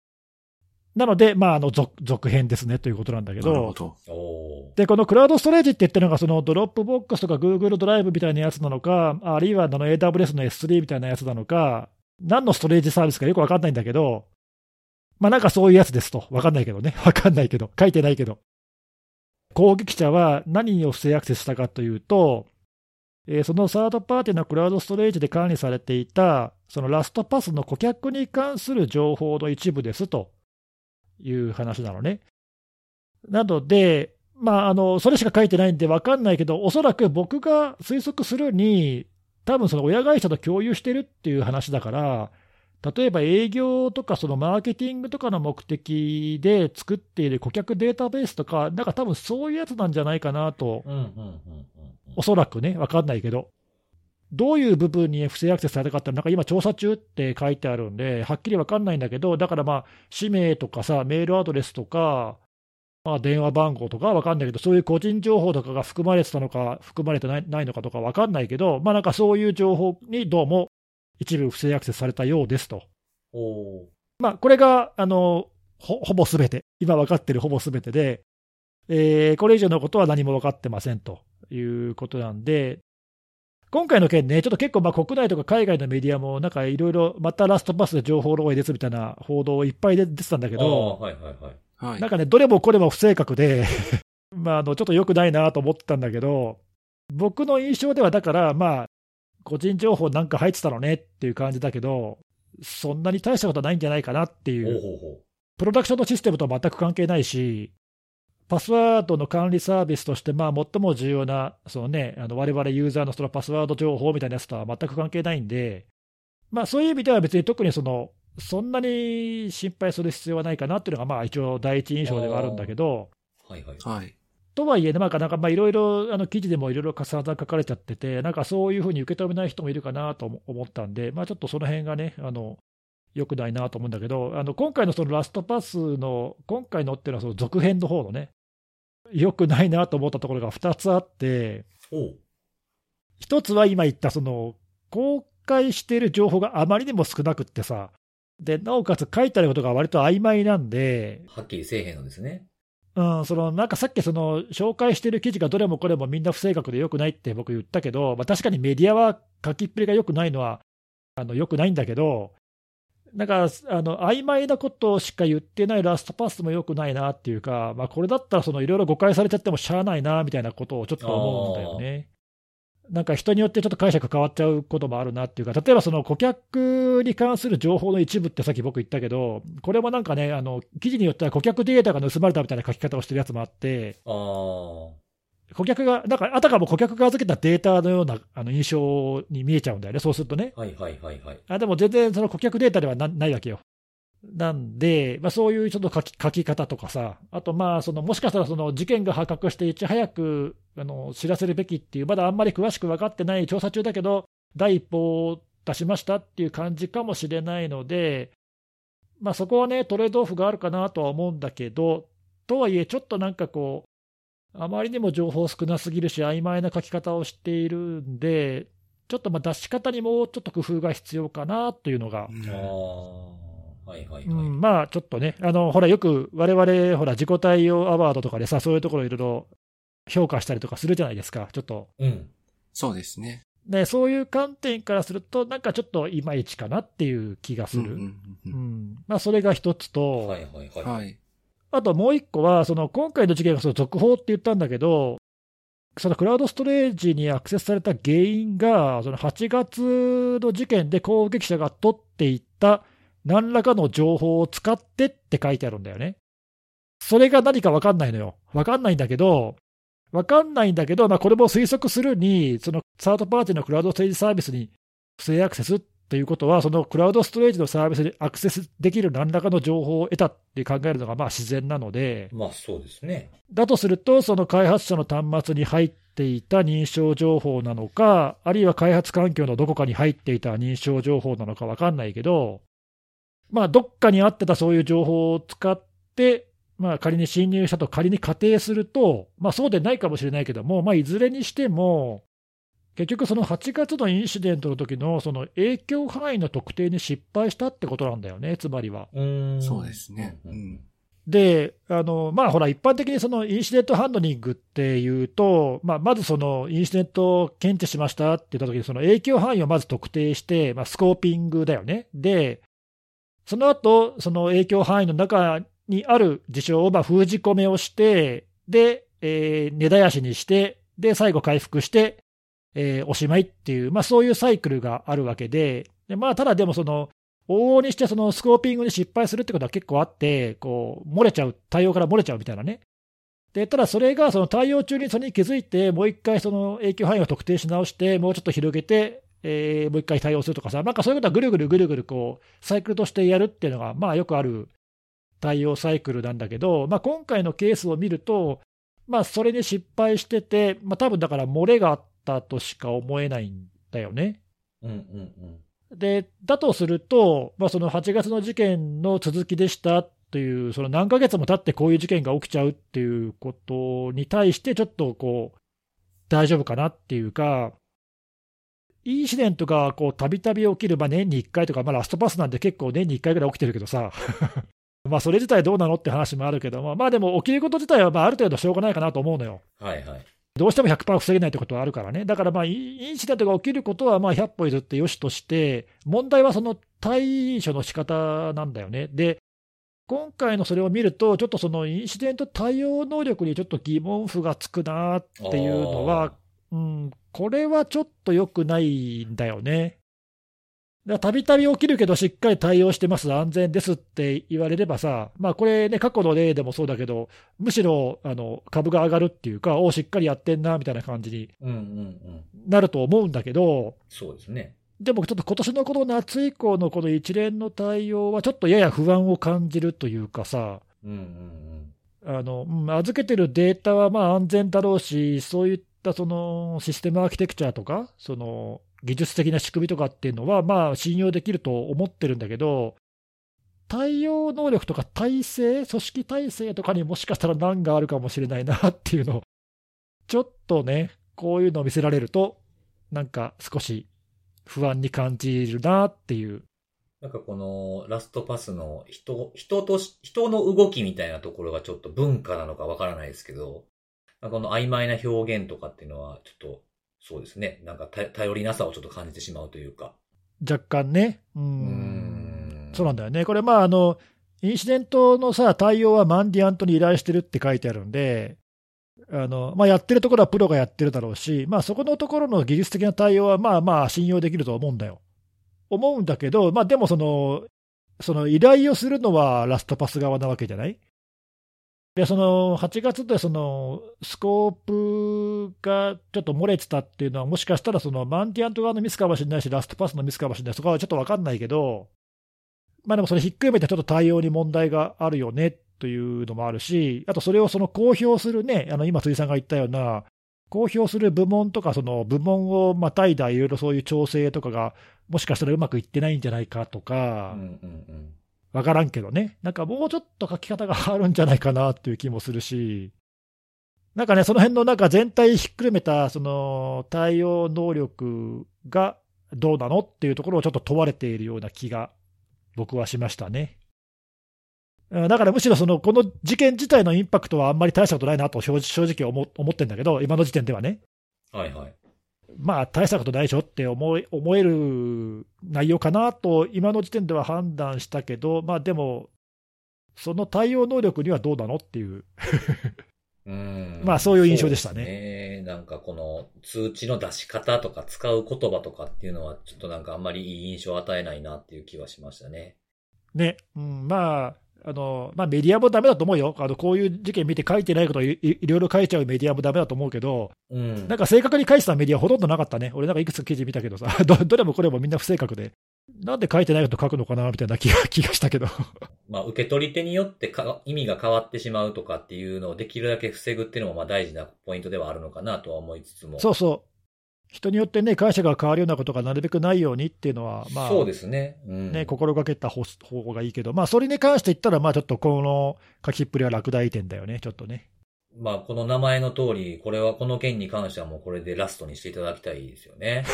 なので、まあ、あの続続編ですねということなんだけど、なるほど。で、このクラウドストレージって言ってるのが、その Dropbox とか Google ドライブみたいなやつなのか、あるいはあの AWS の S3 みたいなやつなのか、何のストレージサービスかよくわかんないんだけど、まあなんかそういうやつですと。わかんないけどね。わかんないけど。書いてないけど。攻撃者は何を不正アクセスしたかというと、えーそのサードパーティーのクラウドストレージで管理されていた、そのラストパスの顧客に関する情報の一部ですという話なのね。なので、まあ、あのそれしか書いてないんで分かんないけど、おそらく僕が推測するに、多分その親会社と共有してるっていう話だから、例えば営業とかそのマーケティングとかの目的で作っている顧客データベースとか、なんか多分そういうやつなんじゃないかなと、おそらくね、分かんないけど。どういう部分に不正アクセスされたかって、なんか今、調査中って書いてあるんで、はっきり分かんないんだけど、だからまあ、氏名とかさ、メールアドレスとか、まあ、電話番号とか分かんないけど、そういう個人情報とかが含まれてたのか、含まれてないないのかとか分かんないけど、まあなんかそういう情報にどうも一部不正アクセスされたようですと。まあ、これがあのほほぼすべて、今分かってるほぼすべてで、えーこれ以上のことは何も分かってませんということなんで、今回の件ね、ちょっと結構まあ国内とか海外のメディアも、なんかいろいろ、またラストパスで情報漏洩ですみたいな報道いっぱいで出てたんだけあど、ーはいはいはい。はいなん。かね、どれもこれも不正確で、まあ、あのちょっと良くないなと思ってたんだけど、僕の印象では、だから、まあ、個人情報なんか入ってたのねっていう感じだけど、そんなに大したことはないんじゃないかなっていほうう、ほうほプロダクションのシステムとは全く関係ないし、パスワードの管理サービスとして、まあ、最も重要な、そのね、あの我々ユーザーのそのパスワード情報みたいなやつとは全く関係ないんで、まあ、そういう意味では別に特にその、そんなに心配する必要はないかなっていうのが、まあ、一応第一印象ではあるんだけど、う。はいはい。はい。とはいえね、なんかなんかまあいろいろあの記事でもいろいろ重な書かれちゃってて、なんかそういうふうに受け止めない人もいるかなと思思ったんで、まあ、ちょっとその辺がね、あの良くないなと思うんだけど、あの今回のそのラストパスの、今回のっていうのはその続編の方のね、良くないなと思ったところが2つあって、おう1つは今言った、その公開している情報があまりにも少なくってさ、でなおかつ書いてあることが割と曖昧なんで、はっきりせえへんのですね。うん、そのなんかさっきその紹介してる記事がどれもこれもみんな不正確でよくないって僕言ったけど、まあ、確かにメディアは書きっぷりがよくないのはあのよくないんだけど、だから、あの、曖昧なことしか言ってないラストパスも良くないなっていうか、まあ、これだったら、その、いろいろ誤解されちゃってもしゃあないな、みたいなことをちょっと思うんだよね。なんか人によってちょっと解釈変わっちゃうこともあるなっていうか、例えばその顧客に関する情報の一部ってさっき僕言ったけど、これもなんかね、あの記事によっては顧客データが盗まれたみたいな書き方をしてるやつもあって、ああ。顧客が、なんかあたかも顧客が預けたデータのようなあの印象に見えちゃうんだよね、そうするとね。はいはいはいはい。あでも全然その顧客データではなないわけよ。なんで、まあ、そういうちょっと書き書き方とかさ、あとまあその、もしかしたらその事件が発覚して、いち早くあの知らせるべきっていう、まだあんまり詳しく分かってない調査中だけど、第一報を出しましたっていう感じかもしれないので、まあ、そこはね、トレードオフがあるかなとは思うんだけど、とはいえ、ちょっとなんかこう、あまりにも情報少なすぎるし、曖昧な書き方をしているんで、ちょっとまあ出し方にもちょっと工夫が必要かなというのが。はいはいはい。うん、まあちょっとね、あのほら、よく我々ほら、自己対応アワードとかでさ、そういうところいろいろ評価したりとかするじゃないですか、ちょっと。うん。そうですね。で、そういう観点からすると、なんかちょっといまいちかなっていう気がする。うんううんんまあ、それが一つと、はいはいはい。あともう一個は、その今回の事件がその続報って言ったんだけど、そのクラウドストレージにアクセスされた原因が、その8月の事件で攻撃者が取っていった何らかの情報を使ってって書いてあるんだよね。それが何か分かんないのよ。分かんないんだけど、分かんないんだけど、まあ、これも推測するに、そのサードパーティーのクラウドストレージサービスに不正アクセスということは、そのクラウドストレージのサービスにアクセスできる何らかの情報を得たって考えるのがまあ自然なので、まあそうですね。だとすると、その開発者の端末に入っていた認証情報なのか、あるいは開発環境のどこかに入っていた認証情報なのか分かんないけど、まあ、どっかにあってたそういう情報を使って、まあ、仮に侵入したと仮に仮定すると、まあ、そうでないかもしれないけども、まあ、いずれにしても、結局、その8月のインシデントの時のその影響範囲の特定に失敗したってことなんだよね、つまりは。う。そうですね。ううんん。で、あのまあ、ほら、一般的にそのインシデントハンドリングっていうと、まあ、まずそのインシデントを検知しましたって言ったときに、その影響範囲をまず特定して、まあ、スコーピングだよね。で、その後、その影響範囲の中にある事象をまあ封じ込めをして、で、えー根絶やしにして、で、最後回復して、えーおしまいっていう、まあ、そういうサイクルがあるわけで、でまあ、ただでもその、往々にしてそのスコーピングに失敗するってことは結構あって、こう漏れちゃう、対応から漏れちゃうみたいなね。でただそれがその対応中にそれに気づいて、もう一回その影響範囲を特定し直して、もうちょっと広げて、えーもう一回対応するとかさ、なんかそういうことはぐるぐるぐるぐるこうサイクルとしてやるっていうのが、まあよくある対応サイクルなんだけど、まあ、今回のケースを見ると、まあ、それに失敗してて、まあ多分だから漏れがあったとしか思えないんだよね。うんうんで、だとすると、まあ、その8月の事件の続きでしたっていう、その何ヶ月も経ってこういう事件が起きちゃうっていうことに対して、ちょっとこう、大丈夫かなっていうか、インシデントがたびたび起きる、まあ、年に1回とか、まあ、ラストパスなんて結構年に1回ぐらい起きてるけどさ、まあそれ自体どうなのって話もあるけども、まあでも起きること自体はまあある程度しょうがないかなと思うのよ。うん。はいはい。どうしても100%防げないってことはあるからね。だからまあ、イインシデントが起きることはまあ100歩譲ってよしとして、問題はその対処の仕方なんだよね。で、今回のそれを見ると、ちょっとそのインシデント対応能力にちょっと疑問符がつくなっていうのは、うん、これはちょっと良くないんだよね。たびたび起きるけど、しっかり対応してます、安全ですって言われればさ、まあ、これね、過去の例でもそうだけど、むしろあの株が上がるっていうか、おしっかりやってんなみたいな感じにうんうんうん。なると思うんだけど、そうですね。でもちょっと今年のこの夏以降のこの一連の対応は、ちょっとやや不安を感じるというかさ、うんうんあのうん預けてるデータはまあ安全だろうし、そういったそのシステムアーキテクチャとか、その技術的な仕組みとかっていうのは、まあ信用できると思ってるんだけど、対応能力とか体制、組織体制とかにもしかしたら難があるかもしれないなっていうのを、ちょっとね、こういうのを見せられると、なんか少し不安に感じるなっていう。なんかこのラストパスの人、人と、人の動きみたいなところがちょっと文化なのかわからないですけど、この曖昧な表現とかっていうのはちょっと、そうですね。なんかた頼りなさをちょっと感じてしまうというか。若干ね。う。うんんそうなんだよね。これ、まあ、あの、インシデントのさ、対応はマンディアントに依頼してるって書いてあるんで、あの、まあ、やってるところはプロがやってるだろうし、まあ、そこのところの技術的な対応は、まあまあ、信用できると思うんだよ。思うんだけど、まあ、でもその、その依頼をするのはラストパス側なわけじゃない？で、その8月でそのスコープがちょっと漏れてたっていうのは、もしかしたらそのマンティアント側のミスかもしれないし、ラストパスのミスかもしれない、そこはちょっと分かんないけど、まあでもそれひっくるめてちょっと対応に問題があるよねというのもあるし、あとそれをその公表するね、あの今、辻さんが言ったような、公表する部門とか、その部門をまたいだいろいろそういう調整とかが、もしかしたらうまくいってないんじゃないかとか、うんうんうん。わからんけどね、なんかもうちょっと書き方があるんじゃないかなっていう気もするし、なんかね、その辺のなんか全体ひっくるめたその対応能力がどうなのっていうところをちょっと問われているような気が僕はしましたね。だからむしろそのこの事件自体のインパクトはあんまり大したことないなと正直思思ってんだけど、今の時点ではね。はいはい。まあ、大したことないでしょって思い思える内容かなと、今の時点では判断したけど、まあでも、その対応能力にはどうなのっていう、うん。まあそういう印象でしたねね。なんかこの通知の出し方とか使う言葉とかっていうのはちょっとなんかあんまりいい印象を与えないなっていう気はしましたね。ね、うん、まあ、あのまあ、メディアもダメだと思うよ、あのこういう事件見て書いてないことをいいいろいろ書いちゃうメディアもダメだと思うけど、うん。なんか正確に書いてたメディアほとんどなかったね、俺なんかいくつか記事見たけどさ、どどれもこれもみんな不正確で、なんで書いてないこと書くのかなみたいな気が 気がしたけど。まあ受け取り手によってか意味が変わってしまうとかっていうのをできるだけ防ぐっていうのもまあ大事なポイントではあるのかなとは思いつつも。そうそう。人によってね、解釈が変わるようなことがなるべくないようにっていうのは、まあ、そうですね。うん。ね、心がけた方方がいいけど、まあ、それに関して言ったら、まあ、ちょっとこの書きっぷりは落第点だよね、ちょっとね。まあこの名前の通り、これはこの件に関してはもうこれでラストにしていただきたいですよね。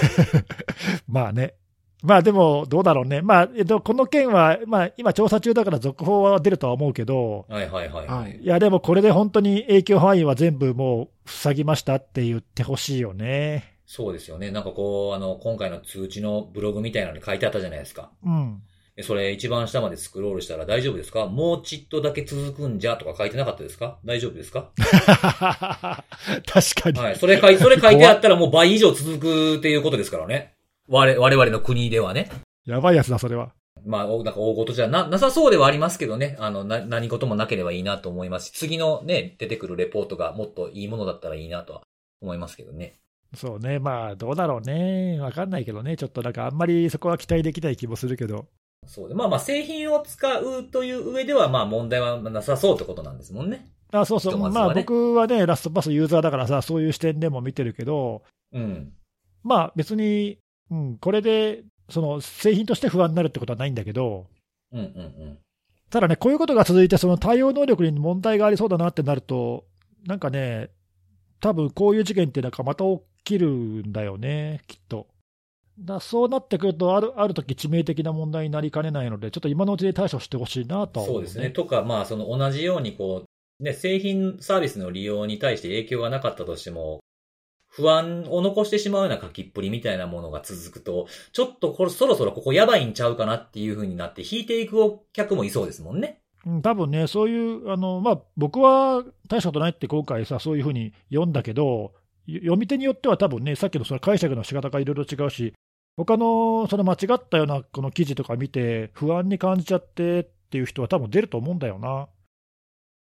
まあね。まあでも、どうだろうね。まあ、えっと、この件は、まあ、今調査中だから続報は出るとは思うけど、はいはいはい。はい。いや、でもこれで本当に影響範囲は全部もう塞ぎましたって言ってほしいよね。そうですよね。なんかこう、あの、今回の通知のブログみたいなのに書いてあったじゃないですか。うん。でそれ一番下までスクロールしたら大丈夫ですか？もうちっとだけ続くんじゃとか書いてなかったですか？大丈夫ですか？確かに。はい。それ書い、それ書いてあったらもう倍以上続くっていうことですからね。我々、我々の国ではね。やばいやつだ、それは。まあ、おなんか大事じゃな、なさそうではありますけどね。あの、な、何事もなければいいなと思いますし、次のね、出てくるレポートがもっといいものだったらいいなとは思いますけどね。そうね。まあ、どうだろうね。わかんないけどね。ちょっとなんかあんまりそこは期待できない気もするけど。そうで。まあまあ、製品を使うという上では、まあ問題はなさそうってことなんですもんね。あそうそう、まあひとまずはね僕はね、ラストパスユーザーだからさ、そういう視点でも見てるけど、うん。まあ別に、うん、これでその製品として不安になるってことはないんだけど、うんうんうん。ただね、こういうことが続いて、その対応能力に問題がありそうだなってなると、なんかね、多分こういう事件ってなんかまた起きるんだよね、きっと。だそうなってくると、あるある時致命的な問題になりかねないので、ちょっと今のうちで対処してほしいなとは思そうですね。。とか、まあ、その同じようにこう、ね、製品サービスの利用に対して影響がなかったとしても、不安を残してしまうような書きっぷりみたいなものが続くと、ちょっとこれそろそろここやばいんちゃうかなっていう風になって引いていくお客もいそうですもんね。うん多分ね、そういう、あのまあ、僕は大したことないって今回さ、そういうふうに読んだけど、よ読み手によっては多分ね、さっきのその解釈の仕方がいろいろ違うし、他のその間違ったようなこの記事とか見て、不安に感じちゃってっていう人は多分出ると思うんだよな。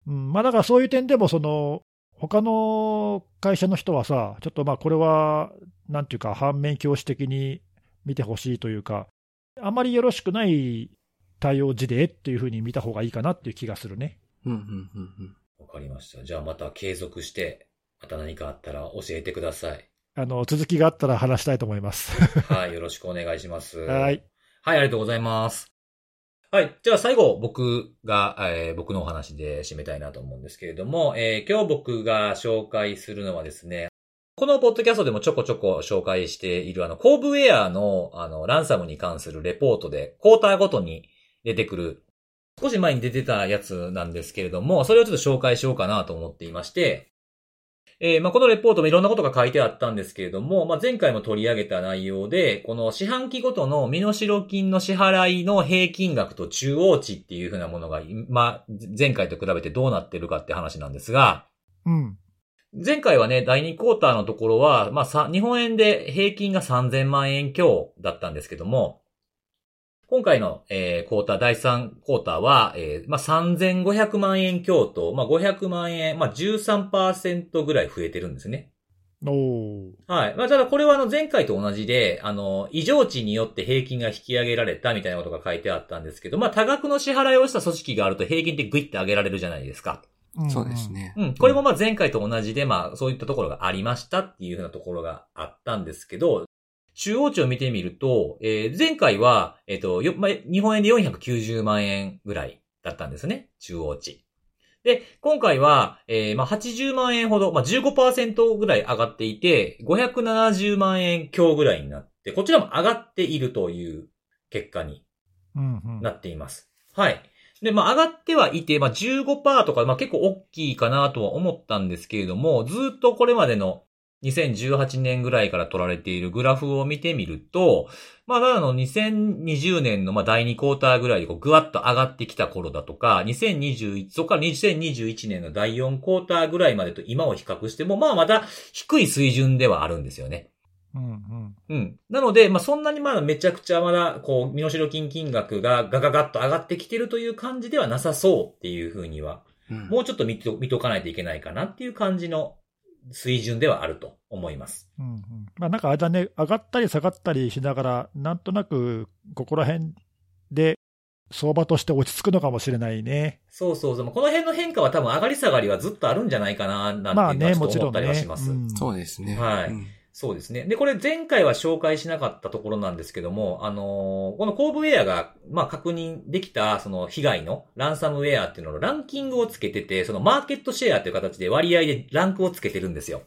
うん、まあだからそういう点でも、その、他の会社の人はさ、ちょっとまあこれは、なんていうか、反面教師的に見てほしいというか、あまりよろしくない対応事例っていうふうに見た方がいいかなっていう気がするね。うん、うん、うん、うん。わかりました。じゃあまた継続して、また何かあったら教えてください。あの続きがあったら話したいと思います。はい、よろしくお願いします。はい。はい、ありがとうございます。はい。じゃあ最後、僕が、えー僕のお話で締めたいなと思うんですけれども、えー今日僕が紹介するのはですね、このポッドキャストでもちょこちょこ紹介しているあの、コーブウェアのあの、ランサムに関するレポートで、クォーターごとに出てくる、少し前に出てたやつなんですけれども、それをちょっと紹介しようかなと思っていまして、えーまあ、このレポートもいろんなことが書いてあったんですけれども、まあ、前回も取り上げた内容で、この四半期ごとの身代金の支払いの平均額と中央値っていうふうなものが、まあ、前回と比べてどうなってるかって話なんですが、うん。前回はね、第2クォーターのところは、まあ、さ、日本円で平均が3000万円強だったんですけども、今回の、えー、クォーター、第3クォーターは、えー、まあ、3500万円強と、まあ、500万円、まあ、13%ぐらい増えてるんですね。おー。はい。まあ、ただこれはあの前回と同じで、あの、異常値によって平均が引き上げられたみたいなことが書いてあったんですけど、まあ、多額の支払いをした組織があると平均ってグイって上げられるじゃないですか。んそうです。ね。うん。これもまあ前回と同じで、まあそういったところがありましたっていうふうなところがあったんですけど、中央値を見てみると、えー前回は、えっ、と、よ、まあ、日本円で490万円ぐらいだったんですね。中央値。で、今回は、えーまあ、80万円ほど、まあ、15%ぐらい上がっていて、570万円強ぐらいになって、こちらも上がっているという結果にうんうん。なっています。はい。で、まあ、上がってはいて、まあ、15%とか、まあ、結構大きいかなとは思ったんですけれども、ずっとこれまでの2018年ぐらいから取られているグラフを見てみると、まあ、ただの2020年のまあ第2クォーターぐらいでこうぐわっと上がってきた頃だとか、2021、そこから2021年の第4クォーターぐらいまでと今を比較しても、まあ、まだ低い水準ではあるんですよね。うんうん。うん。なので、まあ、そんなにまだめちゃくちゃまだ、こう、身代金金額がガガガッと上がってきてるという感じではなさそうっていうふうには、うんもうちょっと見と見とかないといけないかなっていう感じの水準ではあると思います。うんうんまあ、なんかあれだね、上がったり下がったりしながら、なんとなくここら辺で相場として落ち着くのかもしれないね。そうそうそう。この辺の変化は多分上がり下がりはずっとあるんじゃないかな、なんていうのはまあね、ちょっと思ったりもちろんね。はします。うんそうですね。はいうんそうですね。で、これ前回は紹介しなかったところなんですけども、あのーこのコーブウェアが、まあ、確認できた、その被害のランサムウェアっていうののランキングをつけてて、そのマーケットシェアっていう形で割合でランクをつけてるんですよ。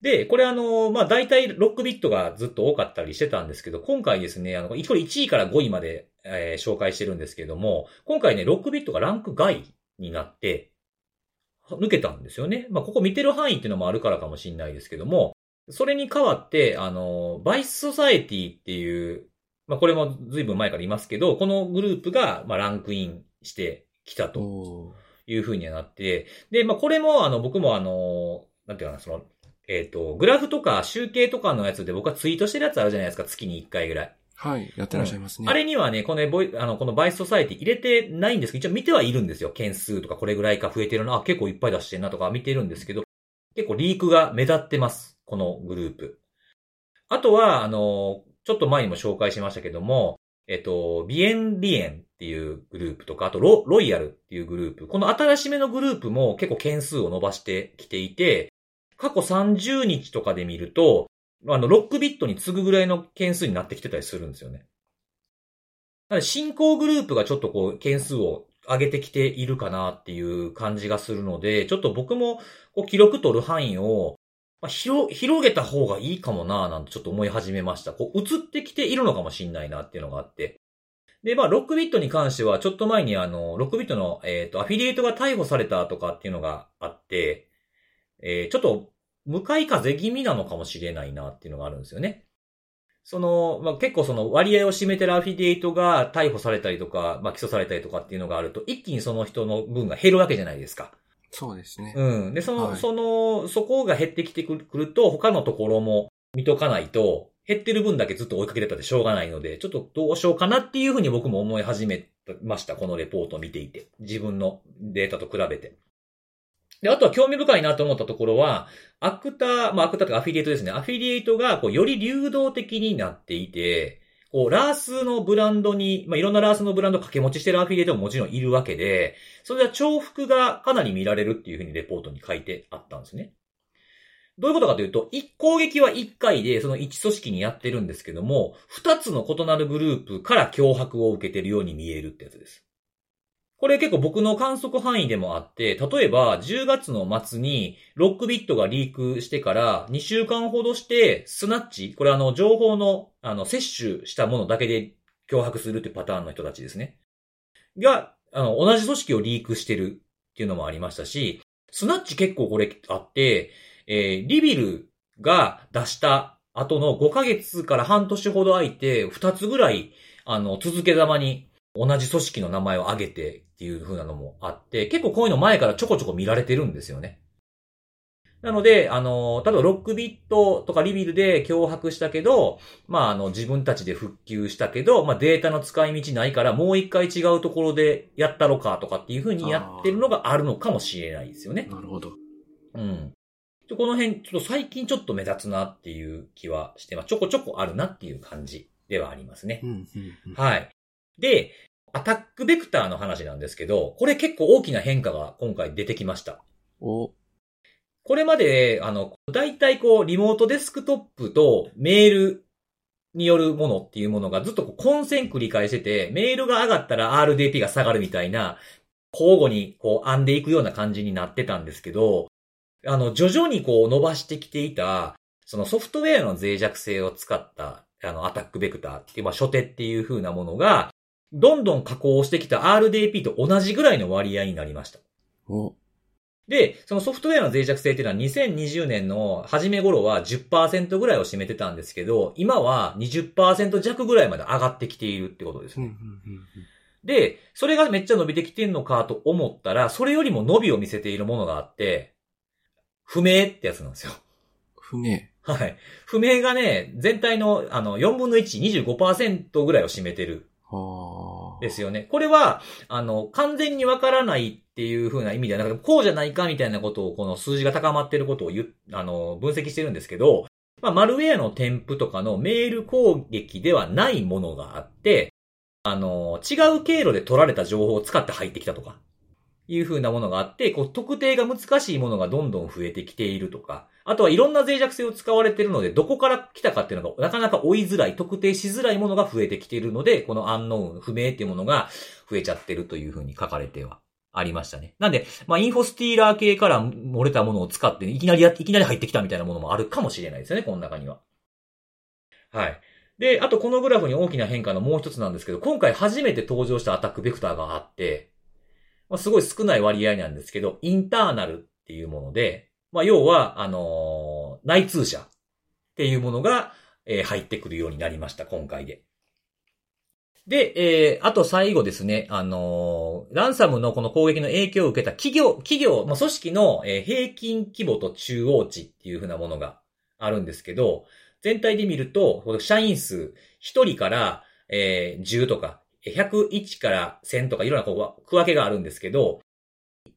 で、これあのーまあ、大体6ビットがずっと多かったりしてたんですけど、今回ですね、あの、これ1位から5位まで、えー紹介してるんですけども、今回ね、6ビットがランク外になって、抜けたんですよね。まあ、ここ見てる範囲っていうのもあるからかもしれないですけども、それに代わって、あの、バイスソサエティっていう、まあ、これも随分前から言いますけど、このグループが、まあ、ランクインしてきたというふうにはなって、で、まあ、これも、あの、僕もあの、なんていうかな、その、えっ、と、グラフとか集計とかのやつで僕はツイートしてるやつあるじゃないですか、月に1回ぐらい。はい、やってらっしゃいますね。あれにはね、このボイ、あの、このバイスソサエティ入れてないんですけど、一応見てはいるんですよ。件数とかこれぐらいか増えてるな、あ、結構いっぱい出してんなとか見てるんですけど、結構リークが目立ってます。このグループ。あとは、あの、ちょっと前にも紹介しましたけども、えっと、ビエンリエンっていうグループとか、あとロ、ロイヤルっていうグループ。この新しめのグループも結構件数を伸ばしてきていて、過去30日とかで見ると、あの、6ビットに次ぐぐらいの件数になってきてたりするんですよね。なので進行グループがちょっとこう、件数を上げてきているかなっていう感じがするので、ちょっと僕もこう記録取る範囲を、まあ、広、広げた方がいいかもなぁなんてちょっと思い始めました。こう、映ってきているのかもしんないなっていうのがあって。で、まあ、6ビットに関しては、ちょっと前にあの、6ビットの、えっ、と、アフィリエイトが逮捕されたとかっていうのがあって、えーちょっと、向かい風気味なのかもしれないなっていうのがあるんですよね。その、まあ、結構その割合を占めてるアフィリエイトが逮捕されたりとか、まあ、起訴されたりとかっていうのがあると、一気にその人の分が減るわけじゃないですか。そうですね。うん。で、その、はいその、そこが減ってきてくると、他のところも見とかないと、減ってる分だけずっと追いかけてたってしょうがないので、ちょっとどうしようかなっていうふうに僕も思い始めました。このレポートを見ていて。自分のデータと比べて。で、あとは興味深いなと思ったところは、アクター、まあアクターとかアフィリエイトですね。アフィリエイトがこうより流動的になっていて、こう、ラースのブランドに、まあ、いろんなラースのブランド掛け持ちしてるアフィリエイトももちろんいるわけで、それは重複がかなり見られるっていうふうにレポートに書いてあったんですね。どういうことかというと、一攻撃は1回でその1組織にやってるんですけども、2つの異なるグループから脅迫を受けてるように見えるってやつです。これ結構僕の観測範囲でもあって、例えば10月の末にロックビットがリークしてから2週間ほどしてスナッチ、これあの情報のあの摂取したものだけで脅迫するっていうパターンの人たちですね。が、あの同じ組織をリークしてるっていうのもありましたし、スナッチ結構これあって、えーリビルが出した後の5ヶ月から半年ほど空いて、2つぐらい、あの、続けざまに同じ組織の名前を挙げてっていう風なのもあって、結構こういうの前からちょこちょこ見られてるんですよね。なので、あの、例えばロックビットとかリビルで脅迫したけど、まあ、あの、自分たちで復旧したけど、まあ、データの使い道ないから、もう一回違うところでやったろかとかっていう風にやってるのがあるのかもしれないですよね。なるほど。うん。でこの辺、ちょっと最近ちょっと目立つなっていう気はしてます。ちょこちょこあるなっていう感じではありますねう。ん、うん、うん。はい。で、アタックベクターの話なんですけど、これ結構大きな変化が今回出てきました。お、これまで、あの、大体こう、リモートデスクトップとメールによるものっていうものがずっと混戦繰り返してて、メールが上がったら RDP が下がるみたいな、交互にこう編んでいくような感じになってたんですけど、あの、徐々にこう伸ばしてきていた、そのソフトウェアの脆弱性を使った、あの、アタックベクターっていう、まあ、初手っていう風なものが、どんどん加工してきた RDP と同じぐらいの割合になりました。お、で、そのソフトウェアの脆弱性っていうのは2020年の初め頃は10%ぐらいを占めてたんですけど、今は20%弱ぐらいまで上がってきているってことですね。で、それがめっちゃ伸びてきてんのかと思ったら、それよりも伸びを見せているものがあって、不明ってやつなんですよ。不明。はい。不明がね、全体のあの4分の1、25%ぐらいを占めてるはあ。ですよね。これは、あの、完全にわからないっていう風な意味ではなくて、こうじゃないかみたいなことを、この数字が高まってることを言、あの、分析してるんですけど、まあ、マルウェアの添付とかのメール攻撃ではないものがあって、あの、違う経路で取られた情報を使って入ってきたとか、いう風なものがあって、こう、特定が難しいものがどんどん増えてきているとか、あとはいろんな脆弱性を使われているので、どこから来たかっていうのがなかなか追いづらい、特定しづらいものが増えてきているので、このアンノーン、不明っていうものが増えちゃってるというふうに書かれてはありましたね。なんで、まあ、インフォスティーラー系から漏れたものを使って、いきなりや、いきなり入ってきたみたいなものもあるかもしれないですよね、この中には。はい。で、あとこのグラフに大きな変化のもう一つなんですけど、今回初めて登場したアタックベクターがあって、まあ、すごい少ない割合なんですけど、インターナルっていうもので、まあ、要は、あのー内通者っていうものが、えー入ってくるようになりました、今回で。で、えー、あと最後ですね、あのーランサムのこの攻撃の影響を受けた企業、企業、まあ、組織の、え平均規模と中央値っていうふうなものがあるんですけど、全体で見ると、社員数1人から、えー10とか、101から1000とかいろんなこう区分けがあるんですけど、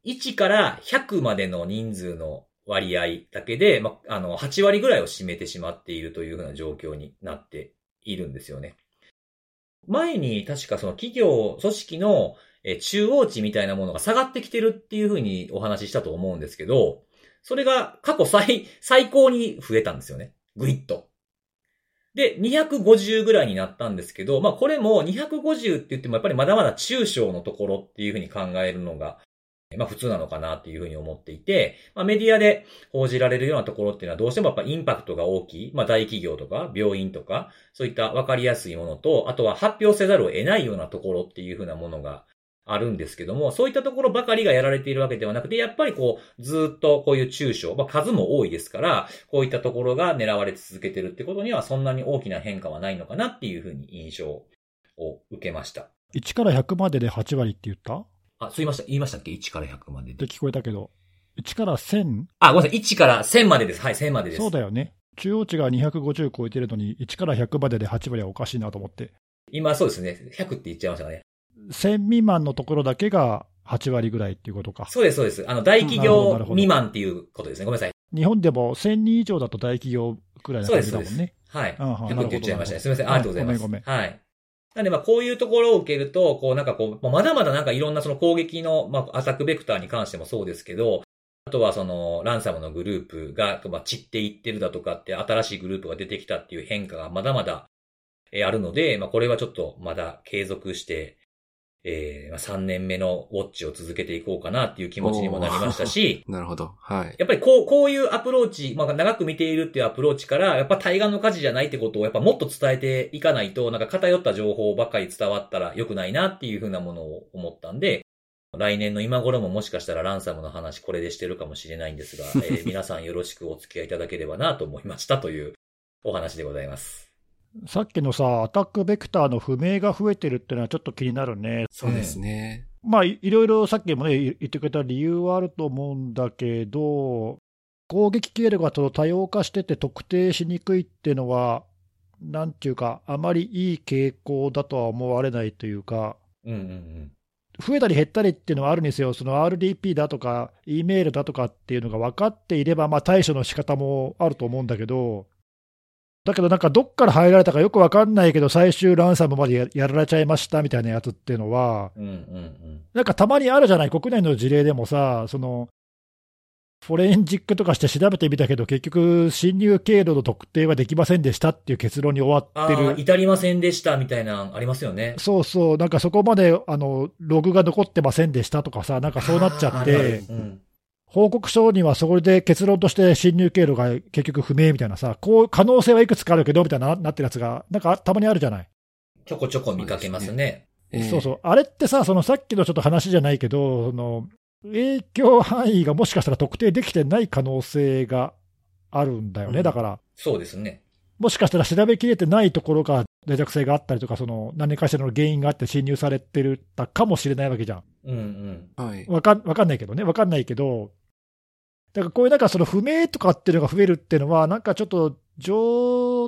1から100までの人数の割合だけで、まあ、の、8割ぐらいを占めてしまっているというふうな状況になっているんですよね。前に確かその企業、組織の中央値みたいなものが下がってきてるっていうふうにお話ししたと思うんですけど、それが過去最、最高に増えたんですよね。ぐいっと。で、250ぐらいになったんですけど、まあこれも250って言ってもやっぱりまだまだ中小のところっていうふうに考えるのが、まあ普通なのかなっていうふうに思っていて、まあメディアで報じられるようなところっていうのはどうしてもやっぱインパクトが大きい、まあ大企業とか病院とか、そういったわかりやすいものと、あとは発表せざるを得ないようなところっていうふうなものがあるんですけども、そういったところばかりがやられているわけではなくて、やっぱりこう、ずっとこういう中小、まあ数も多いですから、こういったところが狙われ続けてるってことにはそんなに大きな変化はないのかなっていうふうに印象を受けました。1から100までで8割って言った？っあ、そう言いました、言いましたっけ ?1 から100までで。て聞こえたけど、1から1000、あ、ごめんなさい。1から1000までです。はい、1000までです。そうだよね。中央値が250超えてるのに、1から100までで8割はおかしいなと思って。今そうですね。100って言っちゃいましたね。1000未満のところだけが8割ぐらいっていうことか。そうです、そうです。あの、大企業未満っていうことですね。ごめんなさい。日本でも1000人以上だと大企業くらいな感じだもんね。はい。うんうん100って言っちゃいましたね。すみません。ありがとうございます。ごめんごはい。なんで、まあ、こういうところを受けると、こう、なんかこう、まだまだなんかいろんなその攻撃の、まあ、アタックベクターに関してもそうですけど、あとはその、ランサムのグループが、まあ、散っていってるだとかって、新しいグループが出てきたっていう変化がまだまだ、えーあるので、まあ、これはちょっとまだ継続して、えーまあ、3年目のウォッチを続けていこうかなっていう気持ちにもなりましたし、なるほど。はい。やっぱりこう、こういうアプローチ、まあ長く見ているっていうアプローチから、やっぱ対岸の火事じゃないってことをやっぱもっと伝えていかないと、なんか偏った情報ばっかり伝わったら良くないなっていうふうなものを思ったんで、来年の今頃ももしかしたらランサムの話これでしてるかもしれないんですが、えー皆さんよろしくお付き合いいただければなと思いましたというお話でございます。さっきのさ、アタックベクターの不明が増えてるっていうのはちょっと気になるね。そうですね。まあ、いいろいろさっきもね、言ってくれた理由はあると思うんだけど、攻撃経路がその多様化してて特定しにくいっていうのは、なんていうか、あまりいい傾向だとは思われないというか、うんうんうん。増えたり減ったりっていうのはあるんですよ、その RDP だとか、E メールだとかっていうのが分かっていれば、まあ、対処の仕方もあると思うんだけど、だけどなんかどっから入られたかよく分かんないけど、最終ランサムまでややられちゃいましたみたいなやつっていうのは。なんかたまにあるじゃない、国内の事例でもさ、そのフォレンジックとかして調べてみたけど、結局、侵入経路の特定はできませんでしたっていう結論に終わってる。至りませんでしたみたいな、ありますよね。そうそう、なんかそこまであのログが残ってませんでしたとかさ、なんかそうなっちゃって、うん。報告書にはそれで結論として侵入経路が結局不明みたいなさ、こう可能性はいくつかあるけどみたいななってるやつが、なんかたまにあるじゃない？ちょこちょこ見かけますね。ええそうそう、あれってさ、そのさっきのちょっと話じゃないけど、その影響範囲がもしかしたら特定できてない可能性があるんだよね、うんだから、そうですね。もしかしたら調べきれてないところが脆弱性があったりとか、その何かしらの原因があって侵入されてるたかもしれないわけじゃん。うんうん。はい。わかんわかんないけどね、わかんないけど、だからこういうなんかその不明とかっていうのが増えるっていうのは、なんかちょっと状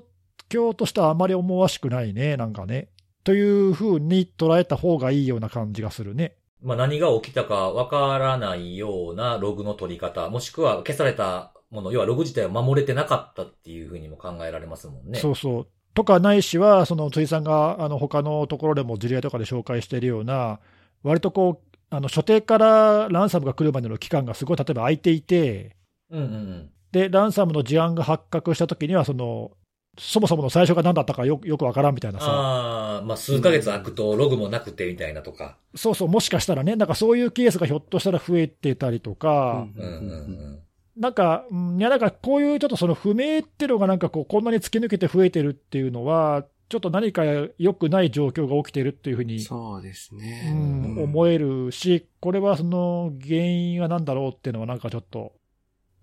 況としてはあまり思わしくないね、なんかね。というふうに捉えた方がいいような感じがするね。まあ何が起きたかわからないようなログの取り方、もしくは消されたもの、要はログ自体を守れてなかったっていうふうにも考えられますもんね。そうそう。とかないしは、その辻さんがあの他のところでも事例とかで紹介しているような、割とこう、あの所定からランサムが来るまでの期間がすごい例えば空いていて、うんうんうん。で、ランサムの事案が発覚したときにはその、そもそもの最初が何だったかよよくわからんみたいなさ、ああ、まあ数ヶ月空くとログもなくてみたいなとか。そうそう、もしかしたらね、なんかそういうケースがひょっとしたら増えてたりとか、うんうんうん。なんか、うんいや、なんかこういうちょっとその不明っていうのがなんかこう、こんなに突き抜けて増えてるっていうのは、ちょっと何か良くない状況が起きてるっていうふうに、そうですうね。ん、うん思えるし、これはその原因は何だろうっていうのは、なんかちょっと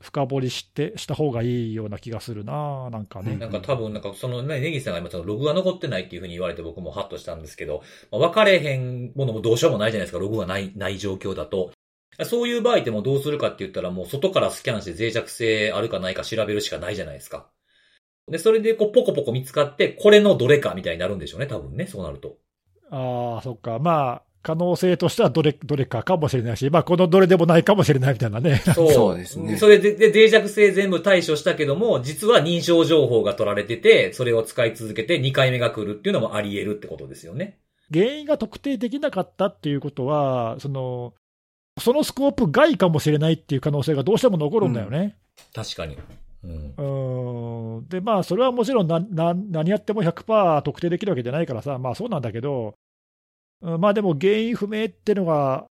深掘りしてした方がいいような気がするな、なんかね。なんか多分、なんかそのね、ネギさんが今そのログが残ってないっていうふうに言われて僕もハッとしたんですけど、まあ、分かれへんものもどうしようもないじゃないですか、ログがない、ない状況だと。そういう場合ってもうどうするかって言ったらもう外からスキャンして脆弱性あるかないか調べるしかないじゃないですか。で、それでこうポコポコ見つかって、これのどれかみたいになるんでしょうね、多分ね、そうなると。ああ、そっか、まあ、可能性としてはどれどれかかもしれないし、まあ、このどれでもないかもしれないみたいなね。そう。そうですねそれで、で、脆弱性全部対処したけども、実は認証情報が取られてて、それを使い続けて2回目が来るっていうのもあり得るってことですよね。原因が特定できなかったっていうことは、そのそのスコープ外かもしれないっていう可能性がどうしても残るんだよね。確かに。うん。んで、まあ、それはもちろんなな何やっても100%特定できるわけじゃないからさ、まあそうなんだけど、うんまあでも原因不明っていうのが、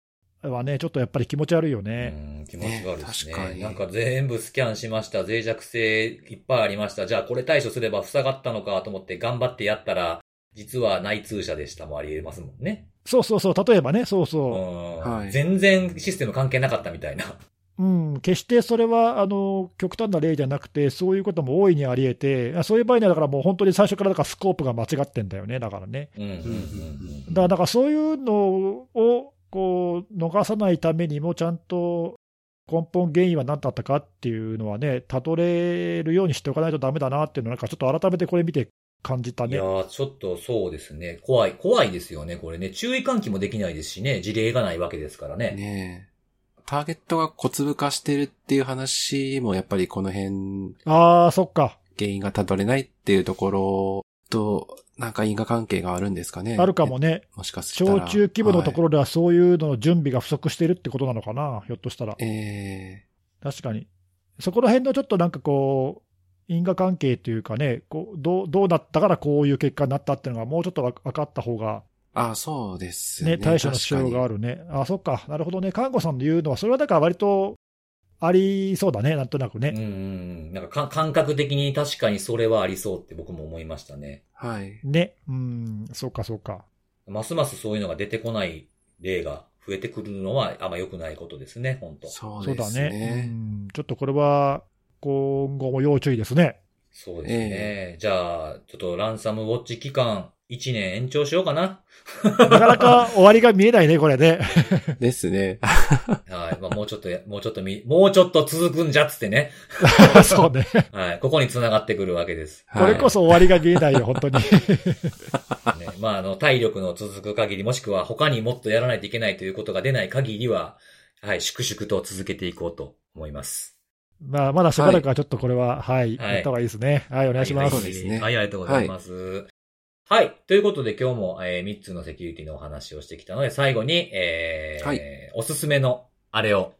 はね、ちょっとやっぱり気持ち悪いよね。うん、気持ち悪いですねね確かになんか全部スキャンしました。脆弱性いっぱいありました。じゃあこれ対処すれば塞がったのかと思って頑張ってやったら、実は内通者でしたもあり得ますもんね。そうそうそう、例えばね、そううそんはい全然システム関係なかったみたいな。う、うん、決してそれはあの極端な例じゃなくて、そういうことも大いにあり得て、あそういう場合にはだからもう本当に最初からだからスコープが間違ってんだよね、だからね。うんうんうんだから、だからそういうのをこう逃さないためにも、ちゃんと根本原因は何だったかっていうのはね、たどれるようにしておかないとダメだなっていうのは、なんかちょっと改めてこれ見て感じたねいや。ー、ちょっとそうですね。怖い、怖いですよね、これね。注意喚起もできないですしね、事例がないわけですからね。ねえ。ターゲットが小粒化してるっていう話もやっぱりこの辺ああ、そっか、原因がたどれないっていうところと、なんか因果関係があるんですかね。あるかもね、もしかしたら。小中規模のところ。ろではそういうのの準備が不足してるってことなのかな、ひょっとしたら。え確かに。そこら辺のちょっとなんかこう、因果関係というかね、こうどうどうなったからこういう結果になったっていうのが、もうちょっとわ分かった方があそうですね。ね、対処の必要がある。るね。あ、そっか、なるほどね。看護さんの言うのは、それはだから割とありそうだね、なんとなくうんうんね。うん。なんかか感覚的に確かにそれはありそうって僕も思いましたね。はい。ね、うん、そうか、そうか。ますますそういうのが出てこない例が増えてくるのはあんま良くないことですね、本当そうそうだですね。ね。うんちょっとこれは、今後も要注意ですね。そうですね。じゃあ、ちょっとランサムウォッチ期間1年延長しようかな。なかなか終わりが見えないね、これね。ですね。はい。まあ、もうちょっとや、もうちょっとみ、もうちょっと続くんじゃっつってね。そうね。はい。ここに繋がってくるわけです。これこそ終わりが見えないよ、本当に。ね、まあ、あの、体力の続く限り、もしくは他にもっとやらないといけないということが出ない限りは、はい、粛々と続けていこうと思います。まあ、まだしばらくはちょっとこれは、はい、はいやった方がいいですね。はい、お願いします。そうですねはい、ありがとうございます。はい。ということで今日も、えー3つのセキュリティのお話をしてきたので、最後に、えーはいおすすめのあれを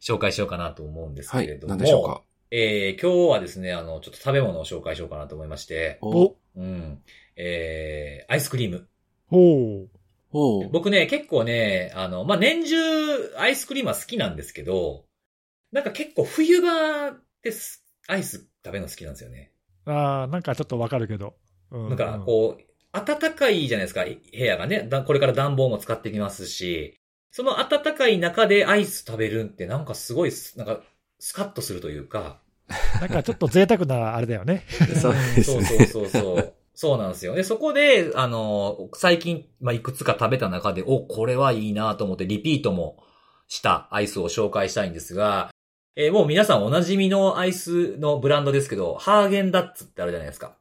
紹介しようかなと思うんですはいけれ。ども、何でしょうか？えー今日はですね、あの、ちょっと食べ物を紹介しようかなと思いまして、お、うん。えーアイスクリーム。おうおう僕ね、結構ね、あの、まあ、年中アイスクリームは好きなんですけど、なんか結構冬場です、アイス食べるの好きなんですよね。ああ、なんかちょっとわかるけど。うんなんかこう、暖かいじゃないですか、部屋がね。だこれから暖房も使ってきますし、その暖かい中でアイス食べるってなんかすごいす、なんか、スカッとするというか。なんかちょっと贅沢なあれだよね。そうですそうね。そうそうそう。そうなんですよ。で、そこで、あの、最近、まあ、いくつか食べた中で、お、これはいいなと思ってリピートもしたアイスを紹介したいんですが、えーもう皆さんお馴染みのアイスのブランドですけど、ハーゲンダッツってあるじゃないですか。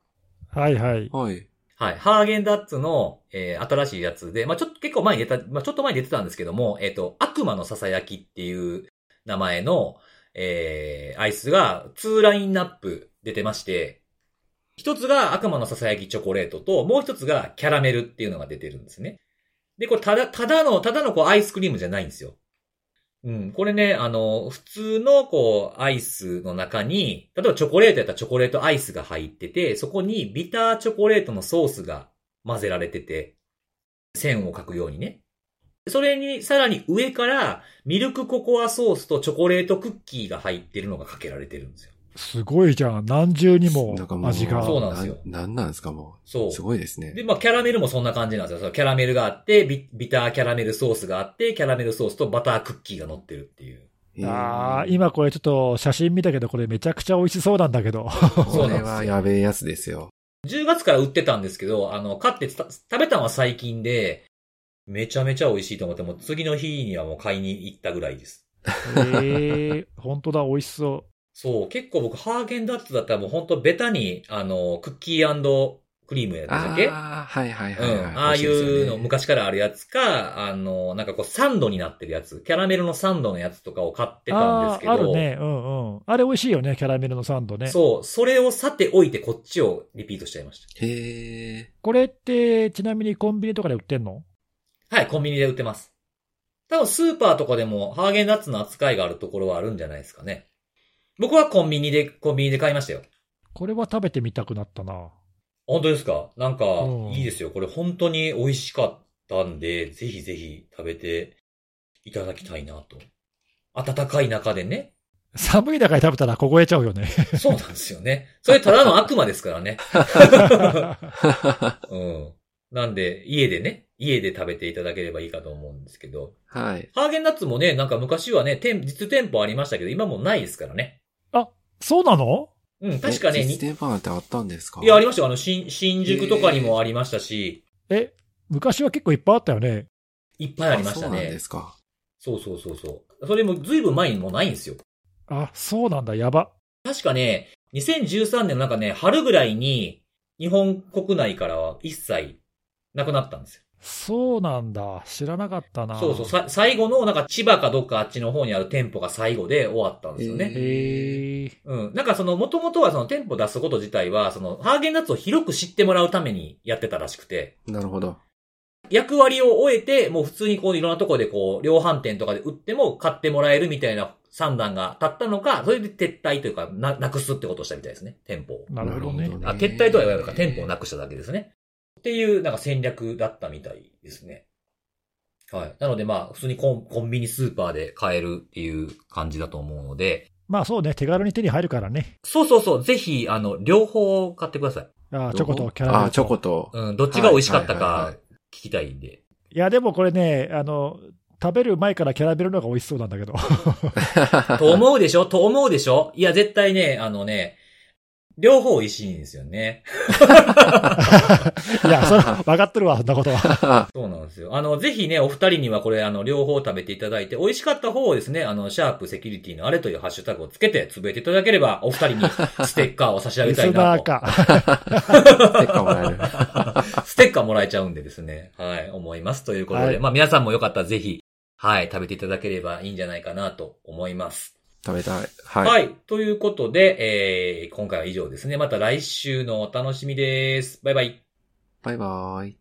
はいはい。はい。はい。ハーゲンダッツの、えー新しいやつで、まあちょっと結構前に出た、まあちょっと前に出てたんですけども、えっ、と、悪魔のささやきっていう名前の、えーアイスが2ラインナップ出てまして、一つが悪魔のささやきチョコレートと、もう一つがキャラメルっていうのが出てるんですね。で、これただ、ただの、ただのこうアイスクリームじゃないんですよ。うん。これね、あの、普通のこう、アイスの中に、例えばチョコレートやったらチョコレートアイスが入ってて、そこにビターチョコレートのソースが混ぜられてて、線を描くようにね。それに、さらに上から、ミルクココアソースとチョコレートクッキーが入ってるのがかけられてるんですよ。すごいじゃん。何重にもなんかもう、味が。そうなんですよななんなんですか、もそうう。すごいですね。で、まあ、キャラメルもそんな感じなんですよ。そのキャラメルがあってビ、ビターキャラメルソースがあって、キャラメルソースとバタークッキーが乗ってるっていう。ああ、今これちょっと写真見たけど、これめちゃくちゃ美味しそうなんだけど。そうこれなんですよはやべえやつですよ。10月から売ってたんですけど、あの、買って食べたのは最近で、めちゃめちゃ美味しいと思って、もう次の日にはもう買いに行ったぐらいです。ええ本当だ、美味しそそう、結構僕、ハーゲンダッツだったらもう本当ベタに、あの、クッキークリームやったっけ？ああ、はいはいはい、はいうん。ああいうの昔からあるやつか、あの、なんかこうサンドになってるやつ、キャラメルのサンドのやつとかを買ってう。たんですけど、ああ、あるね。うんうん。あれ美味しいよね、キャラメルのサンドね。そう、それをさておいてこっちをリピートしちゃいましへえ。これって、ちなみにコンビニとかで売ってんの？た。はい、コンビニで売ってます。多分スーパーとかでもハーゲンダッツの扱いがあるところはあるんじゃないですかね。僕はコンビニで、コンビニで買いましたよ。これは食べてみたくなったな。本当ですか？なんかうん、いいですよ。これ本当に美味しかったんで、ぜひぜひ食べていただきたいなと。暖かい中でね。寒い中で食べたら凍えちゃうよね。そうなんですよね。それただの悪魔ですからね。うん。なんで、家でね、家で食べていただければいいかと思うんですけど。はい。ハーゲンダッツもね、なんか昔はね、店実店舗ありましたけど、今もうないですからね。そうなの？うん、確かね、実店舗なんてあったんですか？いや、ありましたよ。あの、新、新宿とかにもありましたし、え、昔は結構いっぱいあったよね。いっぱいありましたそうなんねで。すか。そうそうそうそう。それもずいぶん前にもうないんですよ。あ、そうなんだ、やば。確かね、2013年のなんかね、春ぐらいに、日本国内からは一切なくなったんですよ。そうなんだ。知らなかったな。そうそう、さ、最後の、なんか千葉かどっかあっちの方にある店舗が最後で終わったんですよね。へえ。うん。なんかその、もともとはその店舗出すこと自体は、その、ハーゲンダッツを広く知ってもらうためにやってたらしくて、なるほど。役割を終えて、もう普通にこういろんなところでこう、量販店とかで売っても買ってもらえるみたいな算段が立ったのか、それで撤退というか、な、なくすってことをしたみたいですね、店舗を。なるほどね。あ、撤退とは言わないのか、店舗をなくしただけですね。っていう、なんか戦略だったみたいですね。はい。なのでまあ、普通にコンコンビニスーパーで買えるっていう感じだと思うので、まあそうね、手軽に手に入るからね。そうそうそう、ぜひ、あの、両方買ってください。あチョコとキャラメルと。あ、チョコと。うん、どっちが美味しかったはいはいはいはか聞きたいんで。いや、でもこれね、あの、食べる前からキャラメルの方が美味しそうなんだけど。と思うでしょ？と思うでしょ？いや、絶対ね、あのね、両方美味しいんですよね。いや、それ、分かってるわ、そんなことは。そうなんですよ。あの、ぜひね、お二人にはこれ、あの、両方食べていただいて、美味しかった方をですね、あの、シャープセキュリティのあれというハッシュタグをつけて、つぶえていただければ、お二人にステッカーを差し上げたいなと。ナーか。ステッカーもらえる。ステッカーもらえちゃうんでですね。はい、思います。ということで、はいまあ皆さんもよかったらぜひ、はい、食べていただければいいんじゃないかなと思います。食べたい。は。はいい。ということで、えー、今回は以上ですね。また来週のお楽しみです。バイバイ。バイバーイ。